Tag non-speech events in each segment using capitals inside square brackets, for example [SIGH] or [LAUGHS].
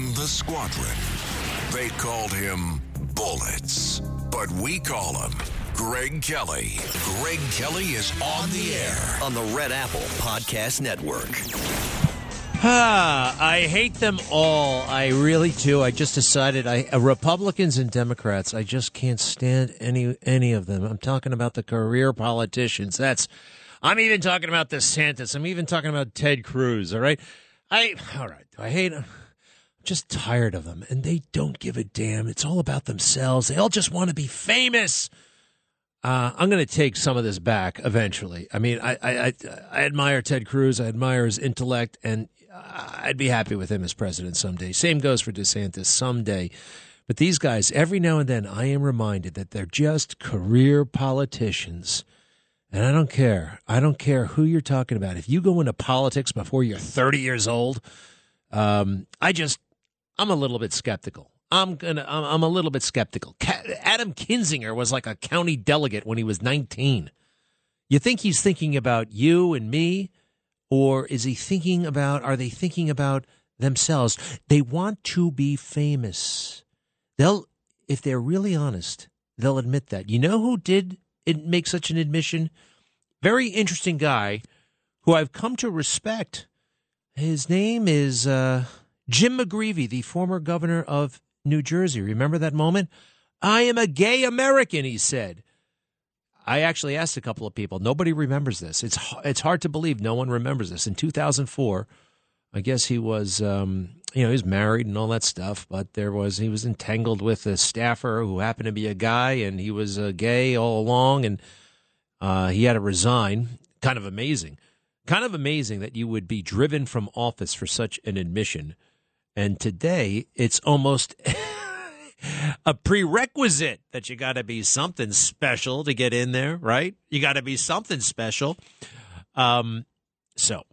in the squadron. They called him Bullets, but we call him Greg Kelly. Greg Kelly is on the air on the Red Apple Podcast Network. Ah, I hate them all. I really do. I just decided I uh, Republicans and Democrats. I just can't stand any any of them. I'm talking about the career politicians. That's. I'm even talking about DeSantis. I'm even talking about Ted Cruz. All right. I all right. I hate. Just tired of them, and they don't give a damn. It's all about themselves. They all just want to be famous. Uh, I'm going to take some of this back eventually. I mean, I, I, I I admire Ted Cruz. I admire his intellect, and I'd be happy with him as president someday. Same goes for DeSantis someday. But these guys, every now and then, I am reminded that they're just career politicians. And I don't care. I don't care who you're talking about. If you go into politics before you're 30 years old, um, I just, I'm a little bit skeptical. I'm gonna, I'm a little bit skeptical. Adam Kinzinger was like a county delegate when he was 19. You think he's thinking about you and me? Or is he thinking about, are they thinking about themselves? They want to be famous. They'll, if they're really honest, they'll admit that. You know who did make such an admission? Very interesting guy who I've come to respect. His name is uh, Jim McGreevey, the former governor of New Jersey. Remember that moment? I am a gay American, he said. I actually asked a couple of people. Nobody remembers this. It's it's hard to believe no one remembers this. In 2004, I guess he was um, you know he was married and all that stuff, but there was he was entangled with a staffer who happened to be a guy, and he was uh, gay all along, and uh, he had to resign. Kind of amazing, kind of amazing that you would be driven from office for such an admission. And today, it's almost [LAUGHS] a prerequisite that you got to be something special to get in there, right? You got to be something special. Um, so,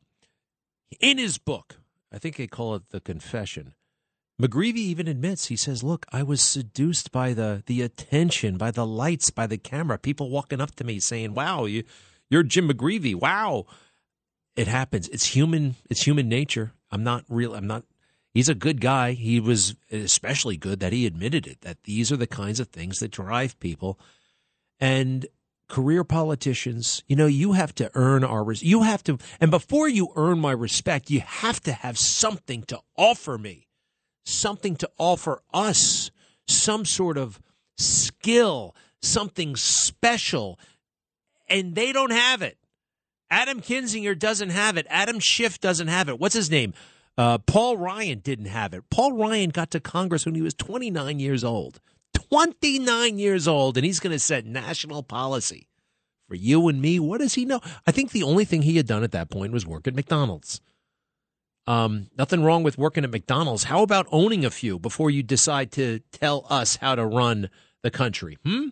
in his book, I think they call it the Confession. McGreevey even admits he says, "Look, I was seduced by the the attention, by the lights, by the camera. People walking up to me saying, "Wow, you you're Jim McGreevey. Wow." It happens. It's human. It's human nature. I'm not real. I'm not he's a good guy. He was especially good that he admitted it, that these are the kinds of things that drive people. And career politicians, you know, you have to earn our, you have to, and before you earn my respect, you have to have something to offer me, something to offer us, some sort of skill, something special. And they don't have it. Adam Kinzinger doesn't have it. Adam Schiff doesn't have it. What's his name? Uh, Paul Ryan didn't have it. Paul Ryan got to Congress when he was 29 years old. 29 years old, and he's going to set national policy for you and me. What does he know? I think the only thing he had done at that point was work at McDonald's. Um, nothing wrong with working at McDonald's. How about owning a few before you decide to tell us how to run the country? Hmm?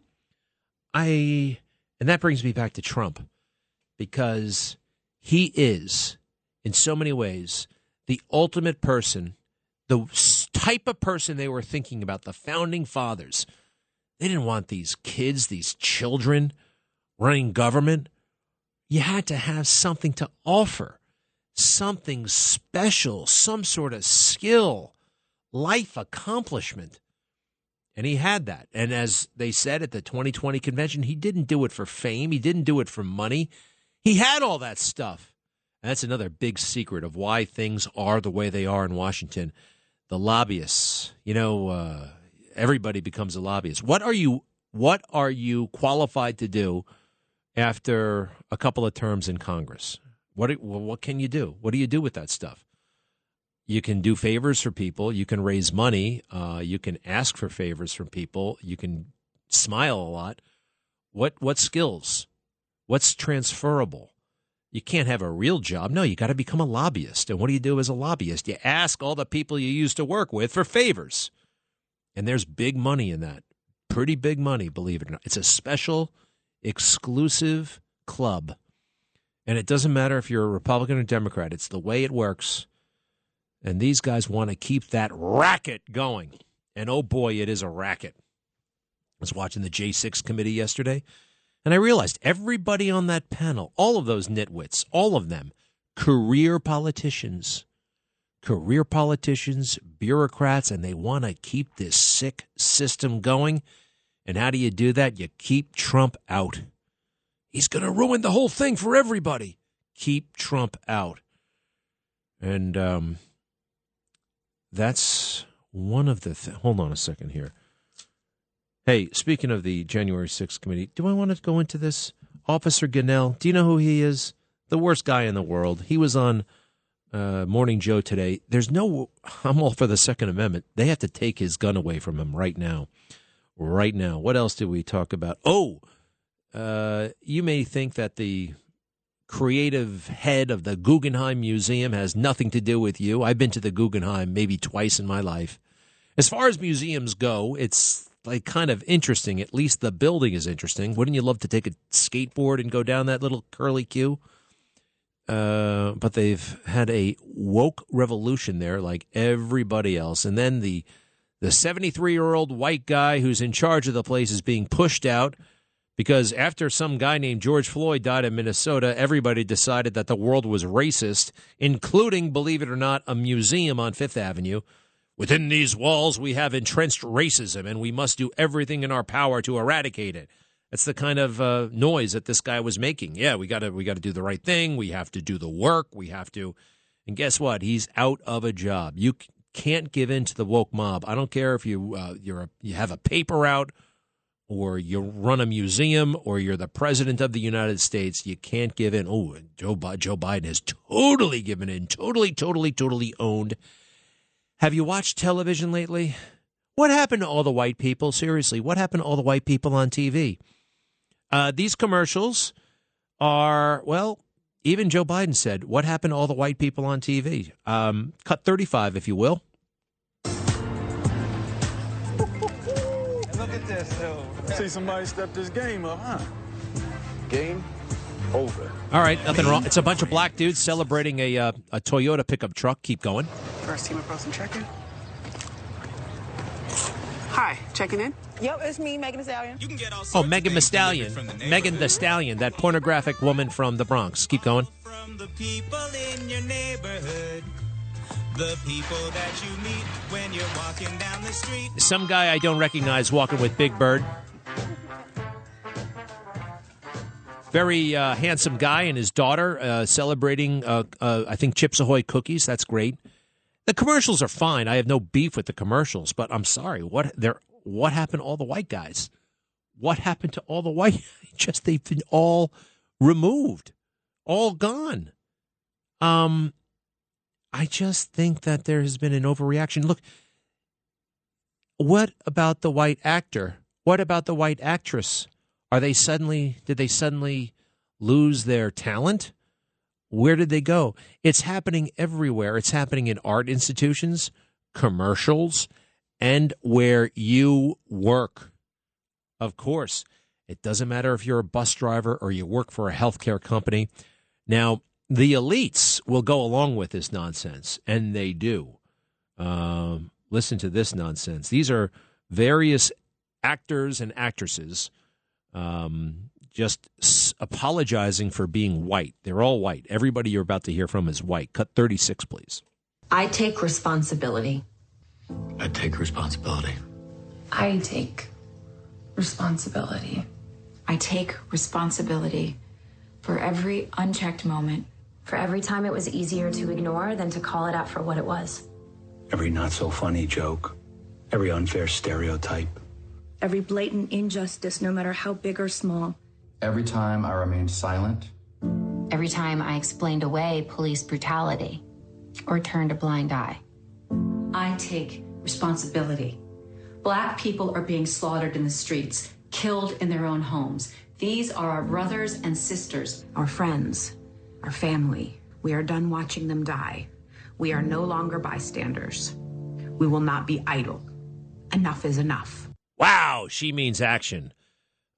I, and that brings me back to Trump because he is, in so many ways, the ultimate person, the type of person they were thinking about, the founding fathers. They didn't want these kids, these children running government. You had to have something to offer, something special, some sort of skill, life accomplishment. And he had that. And as they said at the 2020 convention, he didn't do it for fame, he didn't do it for money. He had all that stuff. That's another big secret of why things are the way they are in Washington. The lobbyists, you know, uh, everybody becomes a lobbyist. What are you? What are you qualified to do after a couple of terms in Congress? What what can you do? What do you do with that stuff? You can do favors for people. You can raise money. Uh, you can ask for favors from people. You can smile a lot. What what skills? What's transferable? You can't have a real job. No, you got to become a lobbyist. And what do you do as a lobbyist? You ask all the people you used to work with for favors. And there's big money in that. Pretty big money, believe it or not. It's a special, exclusive club. And it doesn't matter if you're a Republican or Democrat, it's the way it works. And these guys want to keep that racket going. And oh boy, it is a racket. I was watching the J6 committee yesterday. And I realized everybody on that panel, all of those nitwits, all of them, career politicians. career politicians, bureaucrats, and they want to keep this sick system going. And how do you do that? You keep Trump out. He's going to ruin the whole thing for everybody. Keep Trump out. And um, that's one of the. Th- Hold on a second here. Hey, speaking of the January 6th committee, do I want to go into this? Officer Gonell, do you know who he is? The worst guy in the world. He was on uh, Morning Joe today. There's no. I'm all for the Second Amendment. They have to take his gun away from him right now. Right now. What else did we talk about? Oh, uh, you may think that the creative head of the Guggenheim Museum has nothing to do with you. I've been to the Guggenheim maybe twice in my life. As far as museums go, it's like kind of interesting. At least the building is interesting. Wouldn't you love to take a skateboard and go down that little curly queue? Uh, but they've had a woke revolution there, like everybody else. And then the the 73 year old white guy who's in charge of the place is being pushed out because after some guy named George Floyd died in Minnesota, everybody decided that the world was racist, including, believe it or not, a museum on Fifth Avenue. Within these walls, we have entrenched racism, and we must do everything in our power to eradicate it. That's the kind of uh, noise that this guy was making. Yeah, we got to we got to do the right thing. We have to do the work. We have to. And guess what? He's out of a job. You can't give in to the woke mob. I don't care if you uh, you're a, you have a paper out or you run a museum or you're the president of the United States. You can't give in. Oh, Joe Joe Biden has totally given in. Totally, totally, totally owned. Have you watched television lately? What happened to all the white people? Seriously, what happened to all the white people on TV? Uh, these commercials are, well, even Joe Biden said, What happened to all the white people on TV? Um, cut 35, if you will. Look at this, though. See somebody step this game up, huh? Game over. All right, nothing wrong. It's a bunch of black dudes celebrating a, uh, a Toyota pickup truck. Keep going. First team across and check-in. Hi, checking in? Yep, it's me, Megan Thee Stallion. You can get all Oh, Megan of Thee Stallion. the Megan the. Stallion, that pornographic woman from the Bronx. Keep going. From the people in your neighborhood. The people that you meet when you're walking down the street. Some guy I don't recognize walking with Big Bird. Very uh, handsome guy and his daughter uh, celebrating, uh, uh, I think, Chips Ahoy cookies. That's great. The commercials are fine. I have no beef with the commercials, but I'm sorry. What there? What happened to all the white guys? What happened to all the white? [LAUGHS] Just they've been all removed, all gone. Um, I just think that there has been an overreaction. Look, what about the white actor? What about the white actress? Are they suddenly did they suddenly lose their talent? Where did they go? It's happening everywhere. It's happening in art institutions, commercials, and where you work. Of course, it doesn't matter if you're a bus driver or you work for a healthcare company. Now, the elites will go along with this nonsense, and they do. Um, listen to this nonsense. These are various actors and actresses um, just s- apologizing for being white. They're all white. Everybody you're about to hear from is white. Cut 36, please. I take responsibility. I take responsibility. I take responsibility. I take responsibility for every unchecked moment. For every time it was easier to ignore than to call it out for what it was. Every not so funny joke. Every unfair stereotype. Every blatant injustice, no matter how big or small. Every time I remained silent. Every time I explained away police brutality or turned a blind eye. I take responsibility. Black people are being slaughtered in the streets, killed in their own homes. These are our brothers and sisters, our friends, our family. We are done watching them die. We are no longer bystanders. We will not be idle. Enough is enough. Wow, she means action.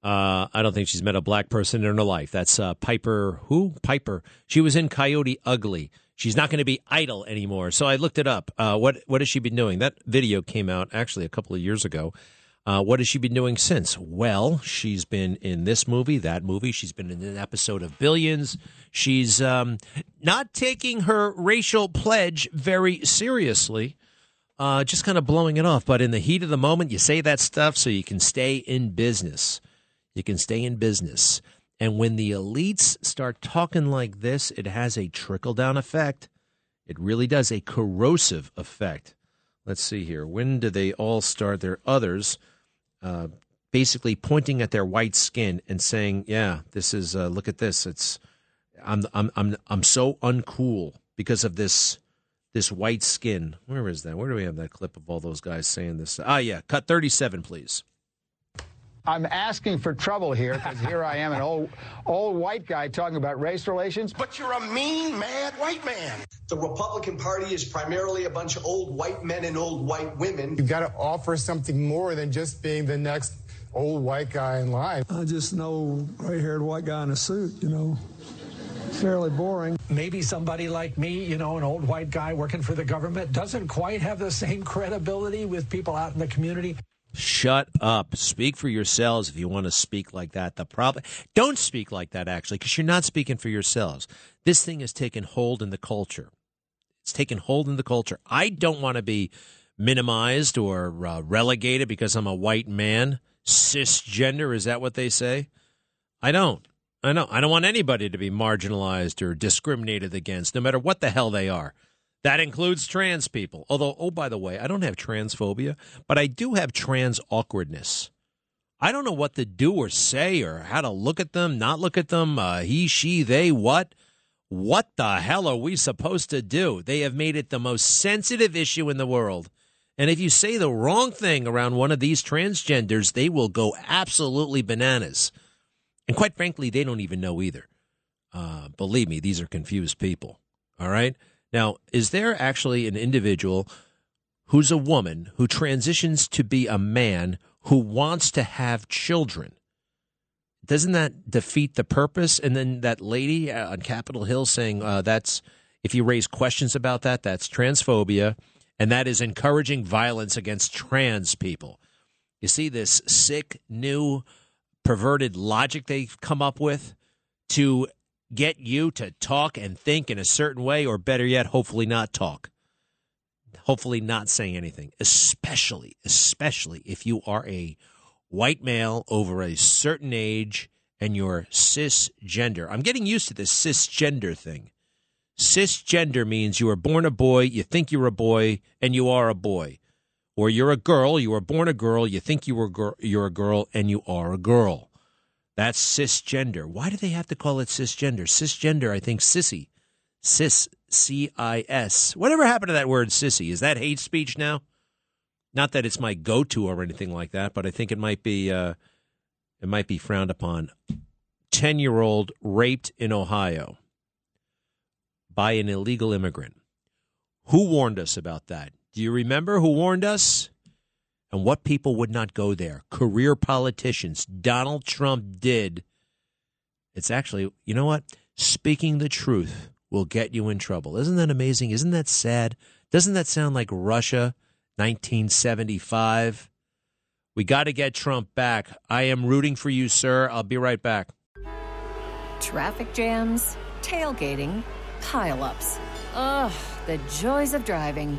Uh, I don't think she's met a black person in her life. That's uh, Piper. Who? Piper. She was in Coyote Ugly. She's not going to be idle anymore. So I looked it up. Uh, what What has she been doing? That video came out actually a couple of years ago. Uh, what has she been doing since? Well, she's been in this movie, that movie. She's been in an episode of Billions. She's um, not taking her racial pledge very seriously, uh, just kind of blowing it off. But in the heat of the moment, you say that stuff so you can stay in business. You can stay in business. And when the elites start talking like this, it has a trickle down effect. It really does, a corrosive effect. Let's see here. When do they all start? There are others uh, basically pointing at their white skin and saying, "Yeah, this is uh, look at this. It's I'm I'm I'm I'm so uncool because of this this white skin." Where is that? Where do we have that clip of all those guys saying this? Ah, yeah, cut thirty seven, please. I'm asking for trouble here because here I am, an old, old white guy talking about race relations. But you're a mean, mad white man. The Republican Party is primarily a bunch of old white men and old white women. You've got to offer something more than just being the next old white guy in line. I just know gray haired white guy in a suit, you know. Fairly boring. Maybe somebody like me, you know, an old white guy working for the government, doesn't quite have the same credibility with people out in the community. Shut up. Speak for yourselves if you want to speak like that. The problem don't speak like that actually because you're not speaking for yourselves. This thing has taken hold in the culture. It's taken hold in the culture. I don't want to be minimized or uh, relegated because I'm a white man. Cisgender is that what they say? I don't. I don't. I don't want anybody to be marginalized or discriminated against, no matter what the hell they are. That includes trans people. Although, oh, by the way, I don't have transphobia, but I do have trans awkwardness. I don't know what to do or say or how to look at them, not look at them, uh, he, she, they, what. What the hell are we supposed to do? They have made it the most sensitive issue in the world. And if you say the wrong thing around one of these transgenders, they will go absolutely bananas. And quite frankly, they don't even know either. Uh, believe me, these are confused people. All right? Now, is there actually an individual who's a woman who transitions to be a man who wants to have children? Doesn't that defeat the purpose? And then that lady on Capitol Hill saying uh, that's if you raise questions about that, that's transphobia, and that is encouraging violence against trans people. You see this sick, new, perverted logic they've come up with to get you to talk and think in a certain way, or better yet, hopefully not talk. Hopefully not saying anything, especially, especially if you are a white male over a certain age and you're cisgender. I'm getting used to this cisgender thing. Cisgender means you were born a boy, you think you're a boy, and you are a boy. Or you're a girl, you were born a girl, you think you were gir- you're a girl, and you are a girl. That's cisgender. Why do they have to call it cisgender? Cisgender, I think sissy. Cis, C I S. Whatever happened to that word sissy? Is that hate speech now? Not that it's my go to or anything like that, but I think it might be uh, it might be frowned upon. Ten year old raped in Ohio by an illegal immigrant. Who warned us about that? Do you remember who warned us? And what people would not go there? Career politicians. Donald Trump did. It's actually, you know what? Speaking the truth will get you in trouble. Isn't that amazing? Isn't that sad? Doesn't that sound like Russia 1975? We got to get Trump back. I am rooting for you, sir. I'll be right back. Traffic jams, tailgating, pileups. Ugh, the joys of driving.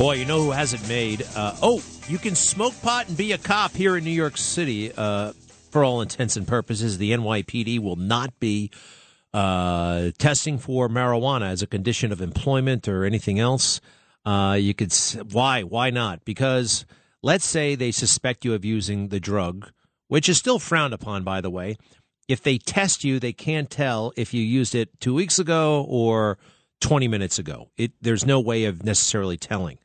Boy, you know who has it made? Uh, oh, you can smoke pot and be a cop here in New York City. Uh, for all intents and purposes, the NYPD will not be uh, testing for marijuana as a condition of employment or anything else. Uh, you could why why not? Because let's say they suspect you of using the drug, which is still frowned upon, by the way. If they test you, they can't tell if you used it two weeks ago or 20 minutes ago. It, there's no way of necessarily telling.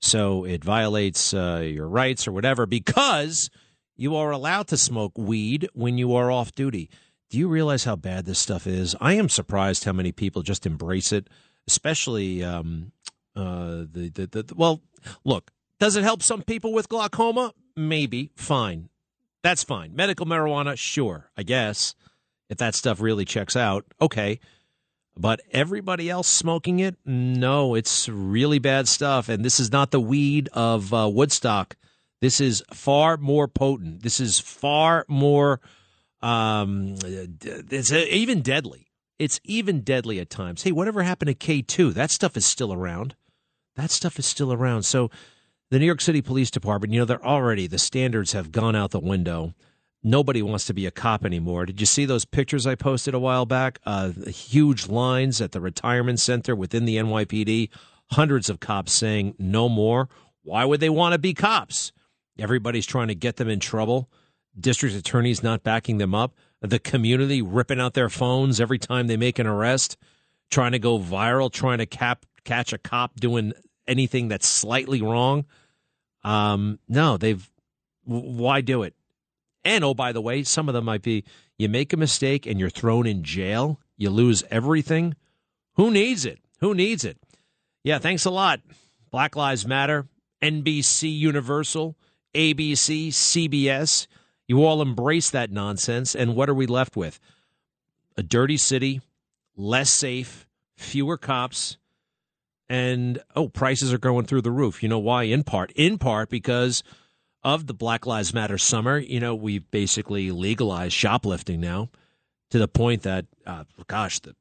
So it violates uh, your rights or whatever because you are allowed to smoke weed when you are off duty. Do you realize how bad this stuff is? I am surprised how many people just embrace it, especially um, uh, the, the, the, well, look, does it help some people with glaucoma? Maybe. Fine. That's fine. Medical marijuana, sure, I guess. If that stuff really checks out, okay. But everybody else smoking it, no, it's really bad stuff. And this is not the weed of uh, Woodstock. This is far more potent. This is far more. Um, it's even deadly. It's even deadly at times. Hey, whatever happened to K two? That stuff is still around. That stuff is still around. So, the New York City Police Department, you know, they're already the standards have gone out the window nobody wants to be a cop anymore. Did you see those pictures I posted a while back? Uh, huge lines at the retirement center within the NYPD, hundreds of cops saying no more. Why would they want to be cops? Everybody's trying to get them in trouble. District attorneys not backing them up. The community ripping out their phones every time they make an arrest, trying to go viral, trying to cap, catch a cop doing anything that's slightly wrong. Um, no, they've. Why do it? And oh, by the way, some of them might be you make a mistake and you're thrown in jail, you lose everything. Who needs it? Who needs it? Yeah, thanks a lot. Black Lives Matter, NBC Universal, ABC, CBS. You all embrace that nonsense. And what are we left with? A dirty city, less safe, fewer cops, and oh, prices are going through the roof. You know why? In part, in part because of the Black Lives Matter summer, you know, we've basically legalized shoplifting now to the point that, uh, gosh, the,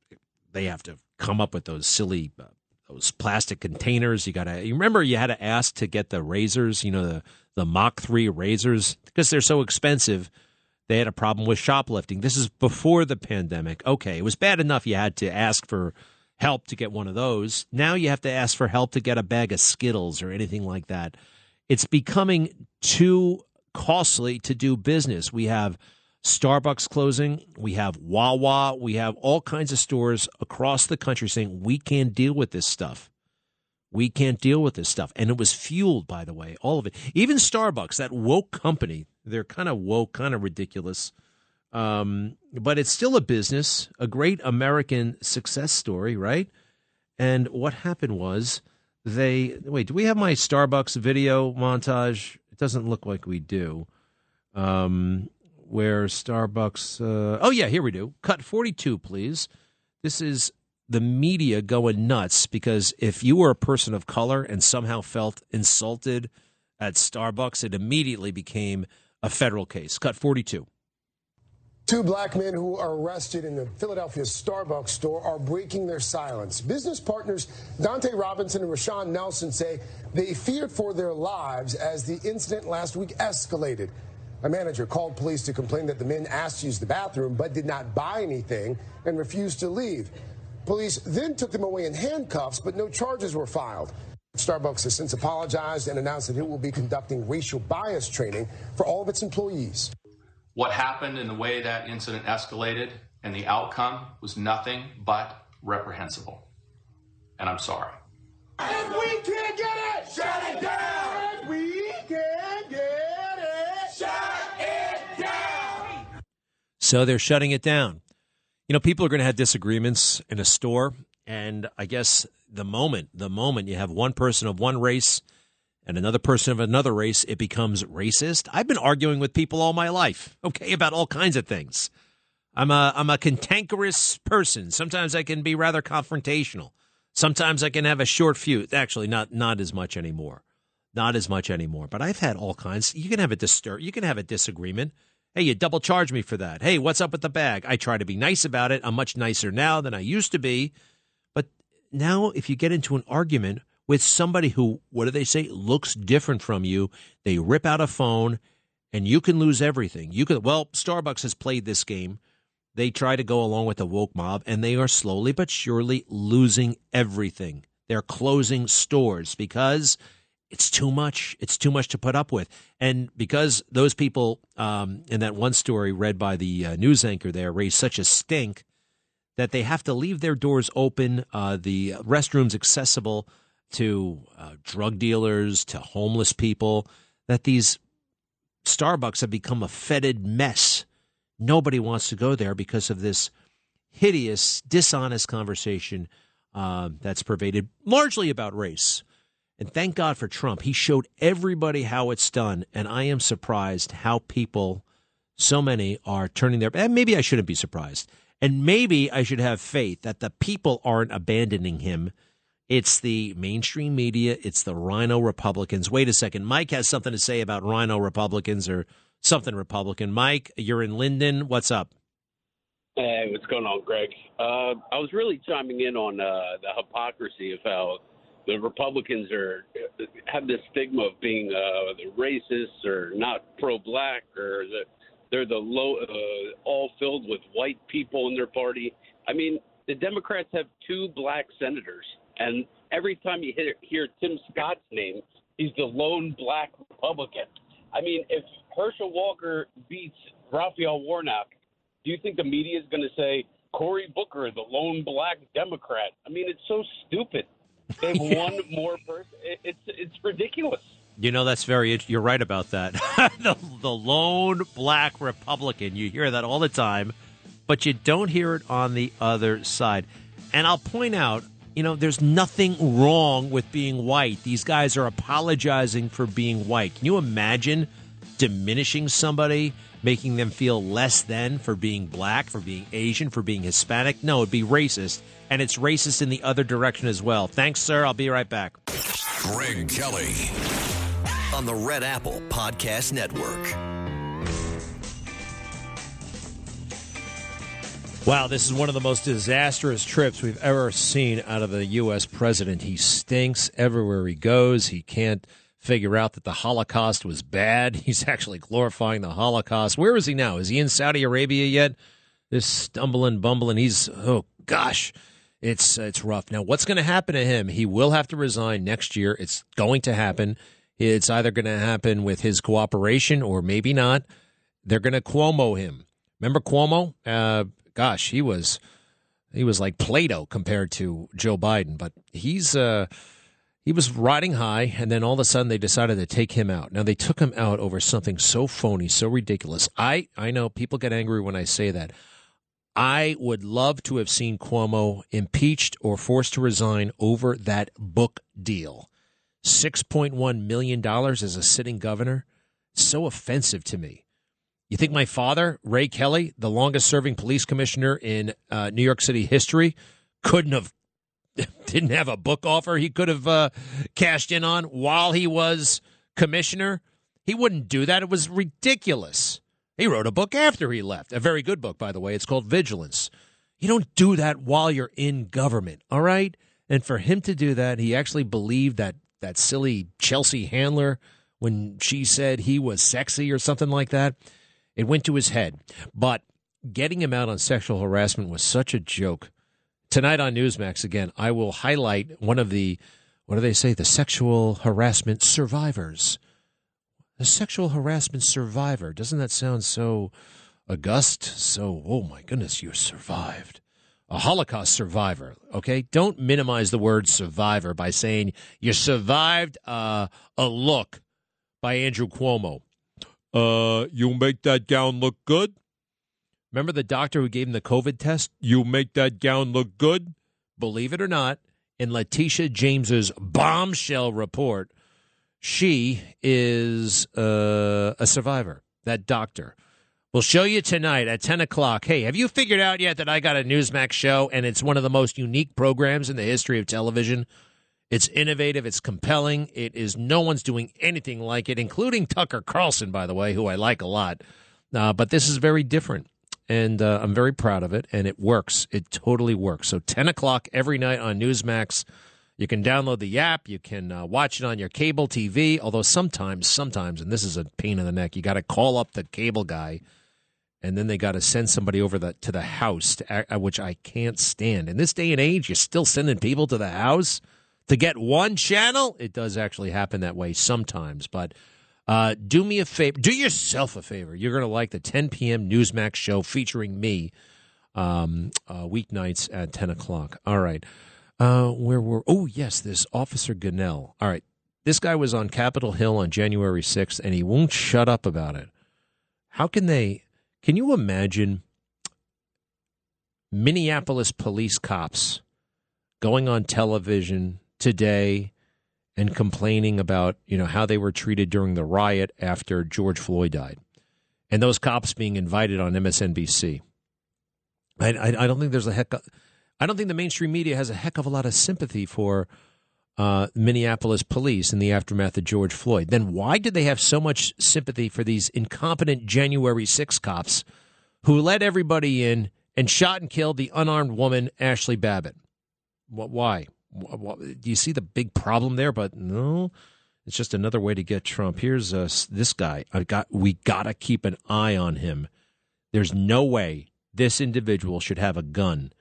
they have to come up with those silly, uh, those plastic containers. You got to, you remember you had to ask to get the razors, you know, the, the Mach 3 razors, because they're so expensive. They had a problem with shoplifting. This is before the pandemic. Okay, it was bad enough you had to ask for help to get one of those. Now you have to ask for help to get a bag of Skittles or anything like that. It's becoming too costly to do business. We have Starbucks closing, we have Wawa, we have all kinds of stores across the country saying we can't deal with this stuff. We can't deal with this stuff. And it was fueled, by the way, all of it. Even Starbucks, that woke company, they're kind of woke, kind of ridiculous. Um, but it's still a business, a great American success story, right? And what happened was they wait. Do we have my Starbucks video montage? It doesn't look like we do. Um, where Starbucks? Uh, oh yeah, here we do. Cut forty-two, please. This is the media going nuts because if you were a person of color and somehow felt insulted at Starbucks, it immediately became a federal case. Cut forty-two. Two black men who are arrested in the Philadelphia Starbucks store are breaking their silence. Business partners Donte Robinson and Rashon Nelson say they feared for their lives as the incident last week escalated. A manager called police to complain that the men asked to use the bathroom but did not buy anything and refused to leave. Police then took them away in handcuffs, but no charges were filed. Starbucks has since apologized and announced that it will be conducting racial bias training for all of its employees. What happened and the way that incident escalated and the outcome was nothing but reprehensible. And I'm sorry. If we can't get it, shut it down. If we can't get it, shut it down. So they're shutting it down. You know, people are going to have disagreements in a store, and I guess the moment, the moment you have one person of one race and another person of another race, it becomes racist. I've been arguing with people all my life, [LAUGHS] okay, about all kinds of things. I'm a I'm a cantankerous person. Sometimes I can be rather confrontational. Sometimes I can have a short fuse. Actually, not not as much anymore. Not as much anymore. But I've had all kinds. You can have a disturb. You can have a disagreement. Hey, you double charge me for that. Hey, what's up with the bag? I try to be nice about it. I'm much nicer now than I used to be. But now, if you get into an argument with somebody who, what do they say, looks different from you. They rip out a phone and you can lose everything. You can, well, Starbucks has played this game. They try to go along with the woke mob and they are slowly but surely losing everything. They're closing stores because it's too much. It's too much to put up with. And because those people um, in that one story read by the uh, news anchor there raised such a stink that they have to leave their doors open, uh, the restrooms accessible to uh, drug dealers to homeless people that these Starbucks have become a fetid mess. Nobody wants to go there because of this hideous, dishonest conversation uh, that's pervaded largely about race. And thank God for Trump. He showed everybody how it's done. And I am surprised how people, so many, are turning their. And maybe I shouldn't be surprised. And maybe I should have faith that the people aren't abandoning him. It's the mainstream media, it's the RINO Republicans. Wait a second. Mike has something to say about RINO Republicans or something Republican. Mike, you're in Linden. What's up? Hey, what's going on, Greg? Uh, I was really chiming in on uh, the hypocrisy of how the Republicans are have this stigma of being uh, racist or not pro-black or the, they're the low, uh, all filled with white people in their party. I mean, the Democrats have two black senators, and every time you hear, hear Tim Scott's name, he's the lone black Republican. I mean, if Herschel Walker beats Raphael Warnock, do you think the media is going to say Cory Booker, the lone black Democrat? I mean, it's so stupid. They have [LAUGHS] yeah. one more person. It's it's ridiculous. You know that's very. You're right about that. [LAUGHS] the, the lone black Republican. You hear that all the time, but you don't hear it on the other side. And I'll point out, you know, there's nothing wrong with being white. These guys are apologizing for being white. Can you imagine diminishing somebody, making them feel less than for being black, for being Asian, for being Hispanic? No, it'd be racist and it's racist in the other direction as well. Thanks, sir. I'll be right back. Greg Kelly on the Red Apple Podcast Network. Wow, this is one of the most disastrous trips we've ever seen out of the U.S. president. He stinks everywhere he goes. He can't figure out that the Holocaust was bad. [LAUGHS] He's actually glorifying the Holocaust. Where is he now? Is he in Saudi Arabia yet? This stumbling, bumbling. He's, oh gosh, it's it's rough. Now, what's going to happen to him? He will have to resign next year. It's going to happen. It's either going to happen with his cooperation or maybe not. They're going to Cuomo him. Remember Cuomo? Uh, gosh, he was he was like Plato compared to Joe Biden, but he's uh, he was riding high, and then all of a sudden they decided to take him out. Now they took him out over something so phony, so ridiculous. I I know people get angry when I say that. I would love to have seen Cuomo impeached or forced to resign over that book deal. $6.1 million as a sitting governor? So offensive to me. You think my father, Ray Kelly, the longest serving police commissioner in uh, New York City history, couldn't have, [LAUGHS] didn't have a book offer he could have uh, cashed in on while he was commissioner? He wouldn't do that. It was ridiculous. He wrote a book after he left, a very good book, by the way. It's called Vigilance. You don't do that while you're in government, all right? And for him to do that, he actually believed that that silly Chelsea Handler when she said he was sexy or something like that. It went to his head. But getting him out on sexual harassment was such a joke. Tonight on Newsmax, again, I will highlight one of the, what do they say, the sexual harassment survivors a sexual harassment survivor. Doesn't that sound so august? So, oh my goodness, you survived. A Holocaust survivor, okay? Don't minimize the word survivor by saying you survived uh, a look by Andrew Cuomo. Uh, you make that gown look good? Remember the doctor who gave him the COVID test? You make that gown look good? Believe it or not, in Letitia James's bombshell report, she is uh, a survivor, that doctor. We'll show you tonight at 10 o'clock. Hey, have you figured out yet that I got a Newsmax show and it's one of the most unique programs in the history of television? It's innovative, it's compelling. It is no one's doing anything like it, including Tucker Carlson, by the way, who I like a lot. Uh, but this is very different, and uh, I'm very proud of it, and it works. It totally works. So 10 o'clock every night on Newsmax. You can download the app. You can uh, watch it on your cable TV. Although sometimes, sometimes, and this is a pain in the neck, you got to call up the cable guy, and then they got to send somebody over the, to the house, to, uh, which I can't stand. In this day and age, you're still sending people to the house to get one channel. It does actually happen that way sometimes, but. Uh, do me a favor. Do yourself a favor. You're going to like the 10 p.m. Newsmax show featuring me um, uh, weeknights at 10 o'clock. All right. Uh, where were? Oh, yes, this Officer Gonell. All right, this guy was on Capitol Hill on January sixth, and he won't shut up about it. How can they? Can you imagine Minneapolis police cops going on television today and complaining about you know how they were treated during the riot after George Floyd died, and those cops being invited on MSNBC? I, I, I don't think there's a heck. Of, I don't think the mainstream media has a heck of a lot of sympathy for uh, Minneapolis police in the aftermath of George Floyd. Then why did they have so much sympathy for these incompetent January 6 cops who let everybody in and shot and killed the unarmed woman, Ashley Babbitt? What, why? Do you see the big problem there? But no, it's just another way to get Trump. Here's uh, this guy. I got. We gotta keep an eye on him. There's no way this individual should have a gun.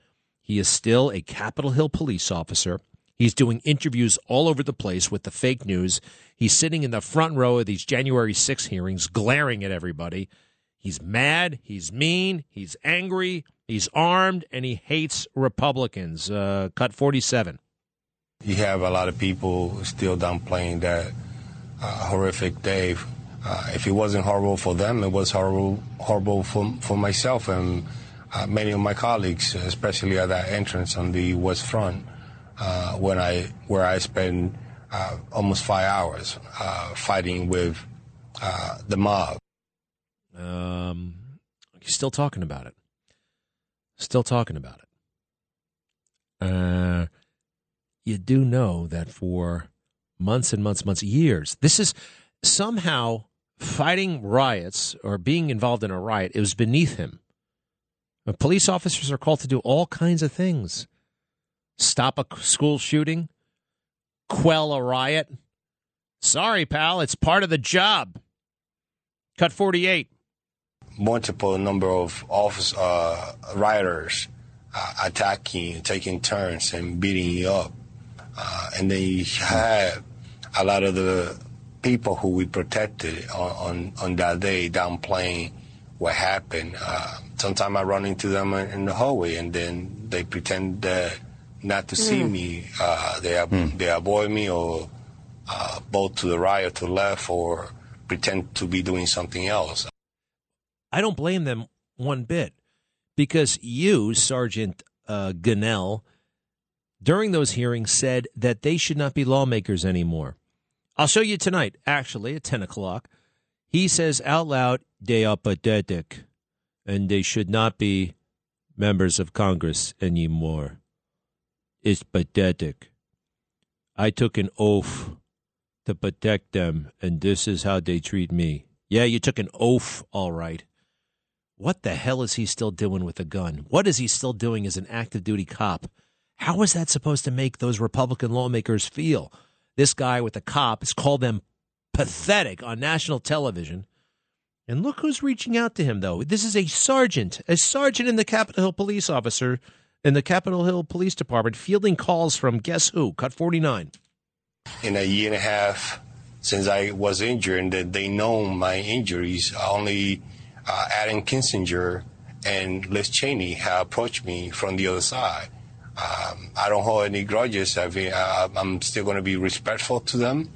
He is still a Capitol Hill police officer. He's doing interviews all over the place with the fake news. He's sitting in the front row of these January 6 hearings, glaring at everybody. He's mad. He's mean. He's angry. He's armed, and he hates Republicans. Uh, cut 47. You have a lot of people still downplaying that uh, horrific day. Uh, if it wasn't horrible for them, it was horrible, horrible for, for myself and uh, many of my colleagues, especially at that entrance on the west front, uh, when I where I spent uh, almost five hours uh, fighting with the mob. Um, still talking about it. Still talking about it. Uh, you do know that for months and months, months, years, this is somehow fighting riots or being involved in a riot. It was beneath him. Police officers are called to do all kinds of things stop a school shooting, quell a riot. Sorry, pal, it's part of the job. Cut 48. Multiple number of office uh, rioters uh, attacking, taking turns, and beating you up. Uh, and then you had a lot of the people who we protected on, on, on that day downplaying what happened. Uh, sometimes I run into them in the hallway, and then they pretend that not to see mm. me. Uh, they mm. they avoid me, or uh, both to the right or to the left, or pretend to be doing something else. I don't blame them one bit, because you, Sergeant uh, Gonell, during those hearings said that they should not be lawmakers anymore. I'll show you tonight, actually, at 10 o'clock. He says out loud, they are pathetic and they should not be members of Congress anymore. It's pathetic. I took an oath to protect them, and this is how they treat me. Yeah, you took an oath, all right. What the hell is he still doing with a gun? What is he still doing as an active duty cop? How is that supposed to make those Republican lawmakers feel? This guy with the cop has called them pathetic on national television. And look who's reaching out to him, though. This is a sergeant, a sergeant in the Capitol Hill police officer in the Capitol Hill Police Department, fielding calls from guess who? Cut 49. In a year and a half since I was injured, and that they know my injuries, only uh, Adam Kinzinger and Liz Cheney have approached me from the other side. Um, I don't hold any grudges. I mean, uh, I'm still going to be respectful to them,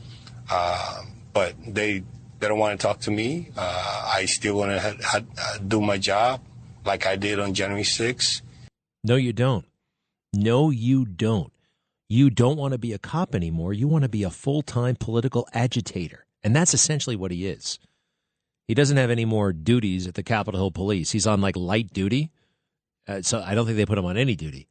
uh, but they they don't want to talk to me. Uh, I still want to ha- ha- do my job like I did on January 6th. No, you don't. No, you don't. You don't want to be a cop anymore. You want to be a full time political agitator. And that's essentially what he is. He doesn't have any more duties at the Capitol Hill Police. He's on like light duty. Uh, so I don't think they put him on any duty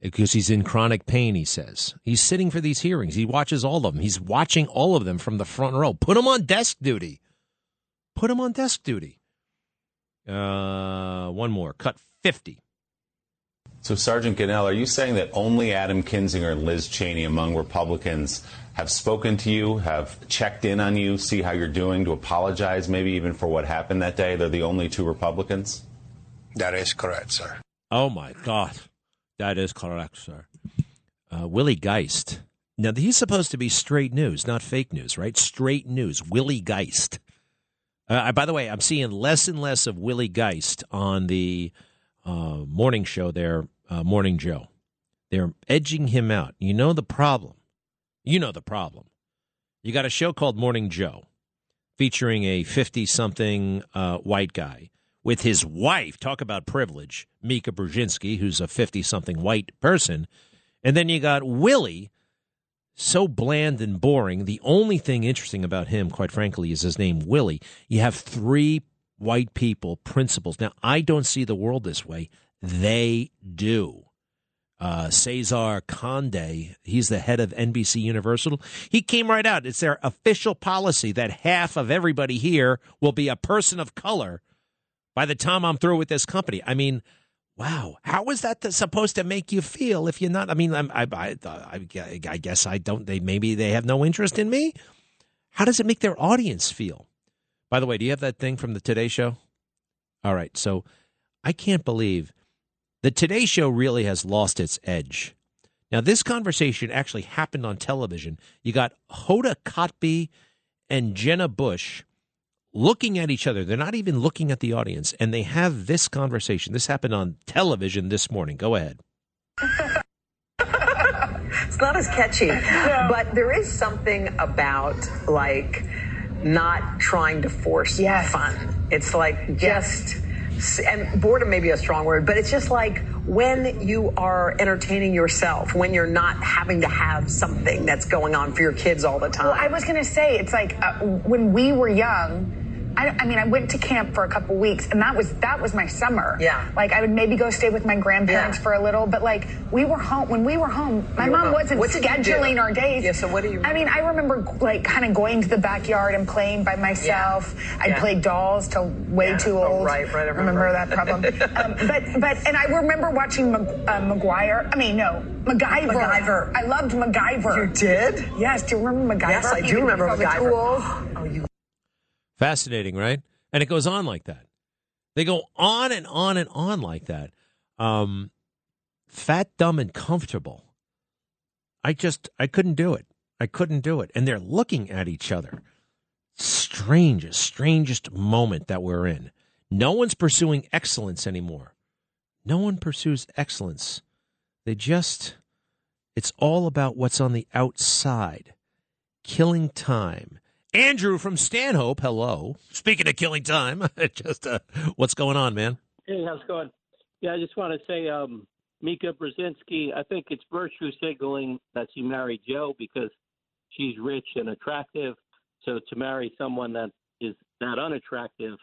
because he's in chronic pain, he says. He's sitting for these hearings. He watches all of them. He's watching all of them from the front row. Put him on desk duty. Put him on desk duty. Uh, one more. Cut 50. So, Sergeant Gonell, are you saying that only Adam Kinzinger and Liz Cheney among Republicans have spoken to you, have checked in on you, see how you're doing, to apologize maybe even for what happened that day? They're the only two Republicans? That is correct, sir. Oh, my God. That is correct, sir. Uh, Willie Geist. Now, he's supposed to be straight news, not fake news, right? Straight news. Willie Geist. Uh, by the way, I'm seeing less and less of Willie Geist on the uh, morning show there, uh, Morning Joe. They're edging him out. You know the problem. You know the problem. You got a show called Morning Joe featuring a 50 something uh, white guy with his wife. Talk about privilege, Mika Brzezinski, who's a 50 something white person. And then you got Willie, so bland and boring. The only thing interesting about him, quite frankly, is his name, Willie. You have three white people, principals. Now, I don't see the world this way. They do. Uh, Cesar Conde, he's the head of NBC Universal. He came right out. It's their official policy that half of everybody here will be a person of color by the time I'm through with this company. I mean, wow, how is that supposed to make you feel if you're not? I mean, I, I, I, I guess I don't. They maybe they have no interest in me. How does it make their audience feel? By the way, do you have that thing from the Today Show? All right, so I can't believe the Today Show really has lost its edge. Now, this conversation actually happened on television. You got Hoda Kotb and Jenna Bush looking at each other. They're not even looking at the audience, and they have this conversation. This happened on television this morning. Go ahead. [LAUGHS] it's not as catchy, no. but there is something about like not trying to force yes. fun. It's like just. Yes and boredom may be a strong word, but it's just like when you are entertaining yourself, when you're not having to have something that's going on for your kids all the time. Well, I was going to say, it's like uh, when we were young, I, I, mean, I went to camp for a couple weeks, and that was that was my summer. Yeah. Like I would maybe go stay with my grandparents yeah. for a little, but like we were home when we were home. My you mom home. wasn't what scheduling our days. Yeah. So what do you? I mean, I remember like kind of going to the backyard and playing by myself. Yeah. I'd yeah. play dolls till way too oh, old. Oh, right, right. I remember. remember that problem. [LAUGHS] um, but but and I remember watching Mag- uh, McGuire. I mean, no, MacGyver. MacGyver. I loved MacGyver. You did? Yes. Do you remember MacGyver? Yes, I do remember MacGyver. [GASPS] oh, you Fascinating, right? And it goes on like that. They go on and on and on like that. Um, fat, dumb, and comfortable. I just, I couldn't do it. I couldn't do it. And they're looking at each other. Strangest, strangest moment that we're in. No one's pursuing excellence anymore. No one pursues excellence. They just, it's all about what's on the outside, killing time, Andrew from Stanhope, hello. Speaking of killing time, [LAUGHS] just uh, what's going on, man? Hey, how's it going? Yeah, I just want to say, um, Mika Brzezinski, I think it's virtue signaling that she married Joe because she's rich and attractive. So to marry someone that is that unattractive,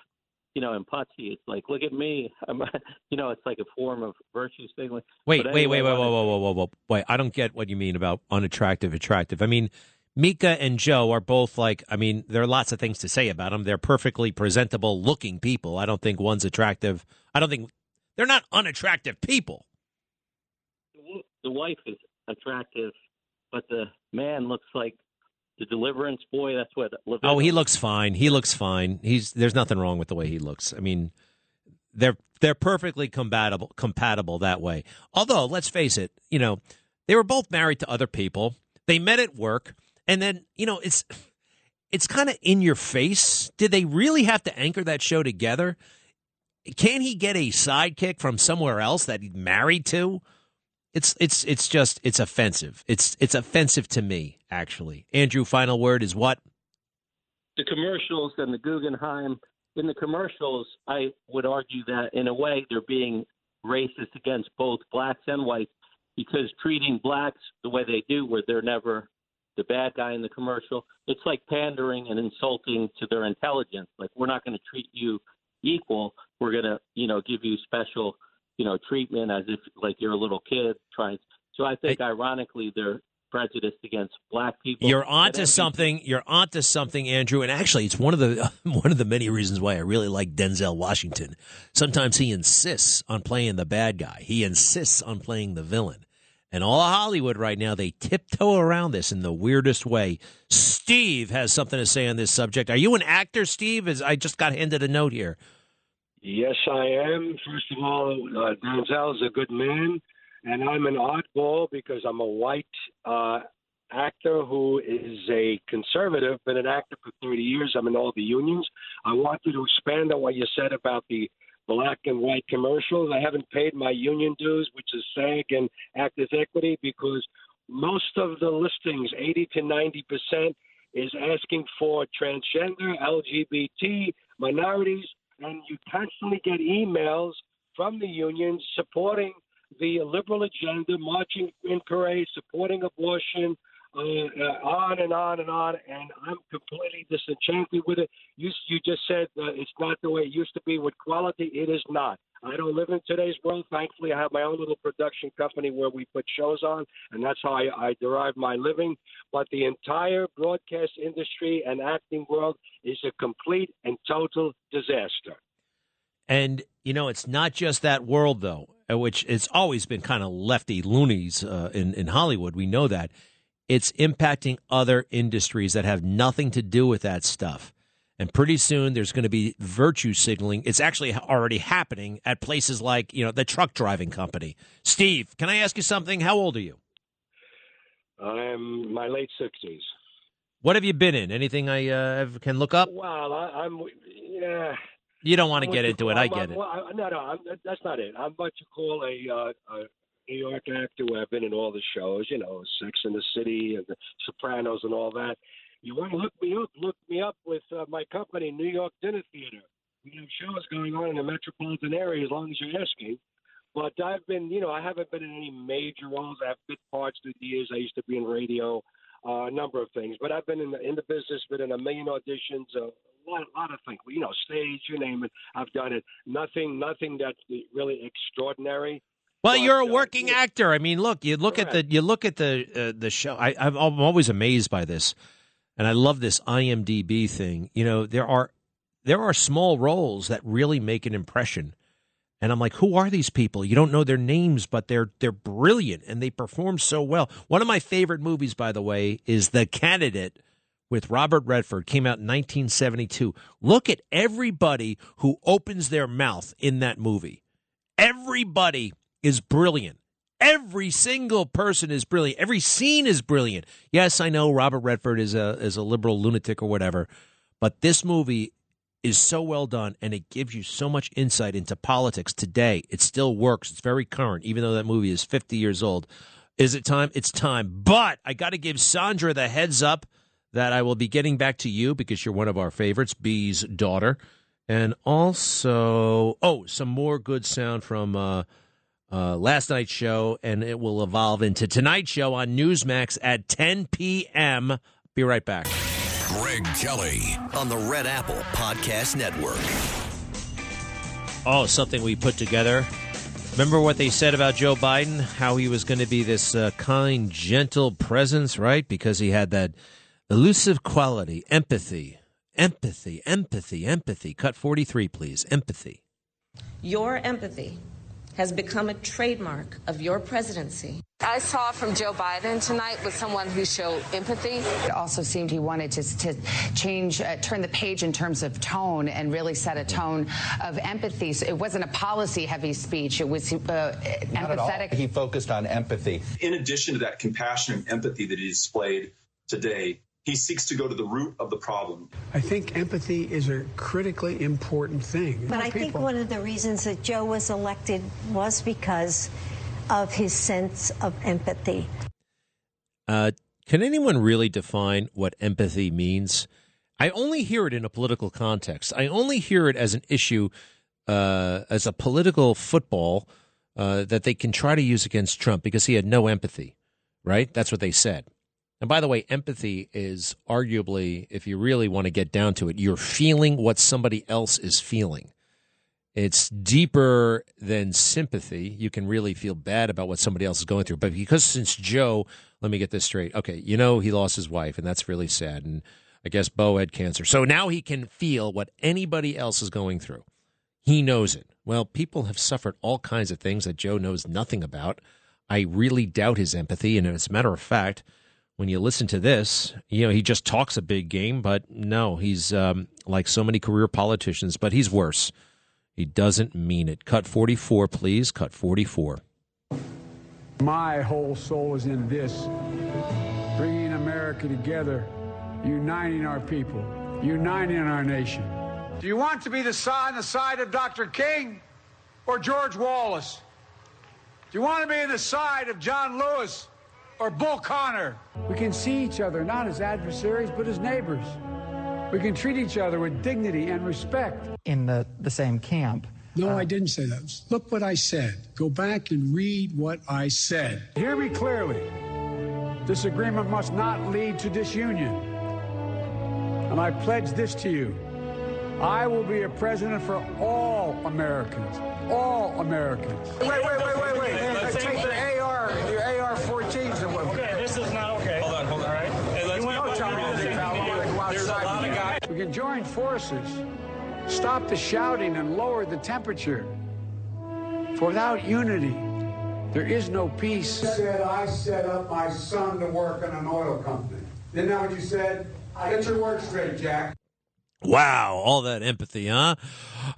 you know, and putsy, it's like, look at me. I'm, [LAUGHS] you know, it's like a form of virtue signaling. Wait, anyway, wait, wait, wait, whoa, whoa, whoa, whoa. Wait, I don't get what you mean about unattractive, attractive. I mean, Mika and Joe are both like, I mean, there are lots of things to say about them. They're perfectly presentable looking people. I don't think one's attractive. I don't think they're not unattractive people. The wife is attractive, but the man looks like the deliverance boy. That's what. oh, he looks fine. He looks fine. He's there's nothing wrong with the way he looks. I mean, they're they're perfectly compatible compatible that way. Although, let's face it, you know, they were both married to other people. They met at work. And then, you know, it's it's kind of in your face. Did they really have to anchor that show together? Can he get a sidekick from somewhere else that he's married to? It's it's it's just it's offensive. It's it's offensive to me, actually. Andrew, final word is what? The commercials and the Guggenheim. In the commercials, I would argue that in a way they're being racist against both blacks and whites because treating blacks the way they do, where they're never the bad guy in the commercial. It's like pandering and insulting to their intelligence. Like we're not going to treat you equal. We're going to, you know, give you special, you know, treatment as if like you're a little kid trying. So I think I, ironically they're prejudiced against black people. You're onto something. You're onto something, Andrew. And actually, it's one of the [LAUGHS] one of the many reasons why I really like Denzel Washington. Sometimes he insists on playing the bad guy. He insists on playing the villain. And all of Hollywood right now, they tiptoe around this in the weirdest way. Steve has something to say on this subject. Are you an actor, Steve? As I just got handed a note here. Yes, I am. First of all, uh, Denzel is a good man, and I'm an oddball because I'm a white uh, actor who is a conservative, been an actor for 30 years. I'm in all the unions. I want you to expand on what you said about the black and white commercials. I haven't paid my union dues, which is SAG and Actors Equity, because most of the listings, 80 to 90 percent, is asking for transgender, LGBT, minorities, and you constantly get emails from the unions supporting the liberal agenda, marching in parades, supporting abortion, uh, uh, on and on and on, and I'm completely disenchanted with it. You, you just said uh, it's not the way it used to be with quality. It is not. I don't live in today's world. Thankfully, I have my own little production company where we put shows on, and that's how I, I derive my living. But the entire broadcast industry and acting world is a complete and total disaster. And you know, it's not just that world though, which it's always been kind of lefty loonies uh, in in Hollywood. We know that it's impacting other industries that have nothing to do with that stuff. And pretty soon there's going to be virtue signaling. It's actually already happening at places like, you know, the truck driving company. Steve, can I ask you something? How old are you? I'm my late sixties. What have you been in? Anything I uh, can look up? Well, I, I'm yeah. You don't want to get into it. call- I I'm- get I'm- it. well, I- no, no, I'm, that's not it. I'm what you call a, uh, a New York actor where I've been in all the shows, you know, Sex and the City and The Sopranos and all that. You want to look me up? Look me up with uh, my company, New York Dinner Theater. We have shows going on in the metropolitan area as long as you're asking. But I've been, you know, I haven't been in any major roles. I have bit parts through the years. I used to be in radio, uh, a number of things. But I've been in the in the business, been in a million auditions, a lot, a lot of things. You know, stage, you name it. I've done it. Nothing, nothing that's really extraordinary. Well, you're a working actor. I mean, look, you look at the you look at the uh, the show. I, I'm I'm always amazed by this, and I love this IMDb thing. You know, there are there are small roles that really make an impression, and I'm like, who are these people? You don't know their names, but they're they're brilliant and they perform so well. One of my favorite movies, by the way, is The Candidate with Robert Redford. Came out in 1972. Look at everybody who opens their mouth in that movie. Everybody is brilliant. Every single person is brilliant. Every scene is brilliant. Yes, I know Robert Redford is a is a liberal lunatic or whatever, but this movie is so well done and it gives you so much insight into politics today. It still works. It's very current, even though that movie is 50 years old. Is it time? It's time. But I got to give Sandra the heads up that I will be getting back to you because you're one of our favorites, B's daughter. And also, oh, some more good sound from uh, uh, last night's show, and it will evolve into tonight's show on Newsmax at 10 p.m. Be right back. Greg Kelly on the Red Apple Podcast Network. Oh, something we put together. Remember what they said about Joe Biden? How he was going to be this uh, kind, gentle presence, right? Because he had that elusive quality, empathy, empathy, empathy, empathy. Cut 43, please. Empathy. Your empathy has become a trademark of your presidency. I saw from Joe Biden tonight was someone who showed empathy. It also seemed he wanted to, to change, uh, turn the page in terms of tone and really set a tone of empathy. So it wasn't a policy heavy speech, it was uh, Not at all. empathetic. He focused on empathy. In addition to that compassion and empathy that he displayed today, he seeks to go to the root of the problem. I think empathy is a critically important thing. But More I think one of the reasons that Joe was elected was because of his sense of empathy. Uh, can anyone really define what empathy means? I only hear it in a political context. I only hear it as an issue, uh, as a political football uh, that they can try to use against Trump because he had no empathy, right? That's what they said. And by the way, empathy is arguably, if you really want to get down to it, you're feeling what somebody else is feeling. It's deeper than sympathy. You can really feel bad about what somebody else is going through. But because since Joe, let me get this straight. Okay, you know he lost his wife, and that's really sad. And I guess Bo had cancer. So now he can feel what anybody else is going through. He knows it. Well, people have suffered all kinds of things that Joe knows nothing about. I really doubt his empathy. And as a matter of fact, when you listen to this, you know, he just talks a big game, but no, he's um, like so many career politicians, but he's worse. He doesn't mean it. Cut 44, please. Cut 44. My whole soul is in this bringing America together, uniting our people, uniting our nation. Do you want to be the side, on the side of Dr. King or George Wallace? Do you want to be on the side of John Lewis or Bull Connor? We can see each other not as adversaries, but as neighbors. We can treat each other with dignity and respect. in the, the same camp. No, I didn't say that. Look what I said. Go back and read what I said. Hear me clearly. This agreement must not lead to disunion. And I pledge this to you. I will be a president for all Americans. All Americans. Wait, wait, wait, wait, wait. Let's Take take- the AR, your AR-14s and what? Okay, this is not okay. Hold on, hold on. All right. Hey, let's You get won't what tell we're me doing. anything, pal. Gonna go There's a lot of guys. We can join forces, stop the shouting, and lower the temperature. For without unity, there is no peace. Said I set up my son to work in an oil company. Isn't that what you said? Get your work straight, Jack. Wow, all that empathy, huh?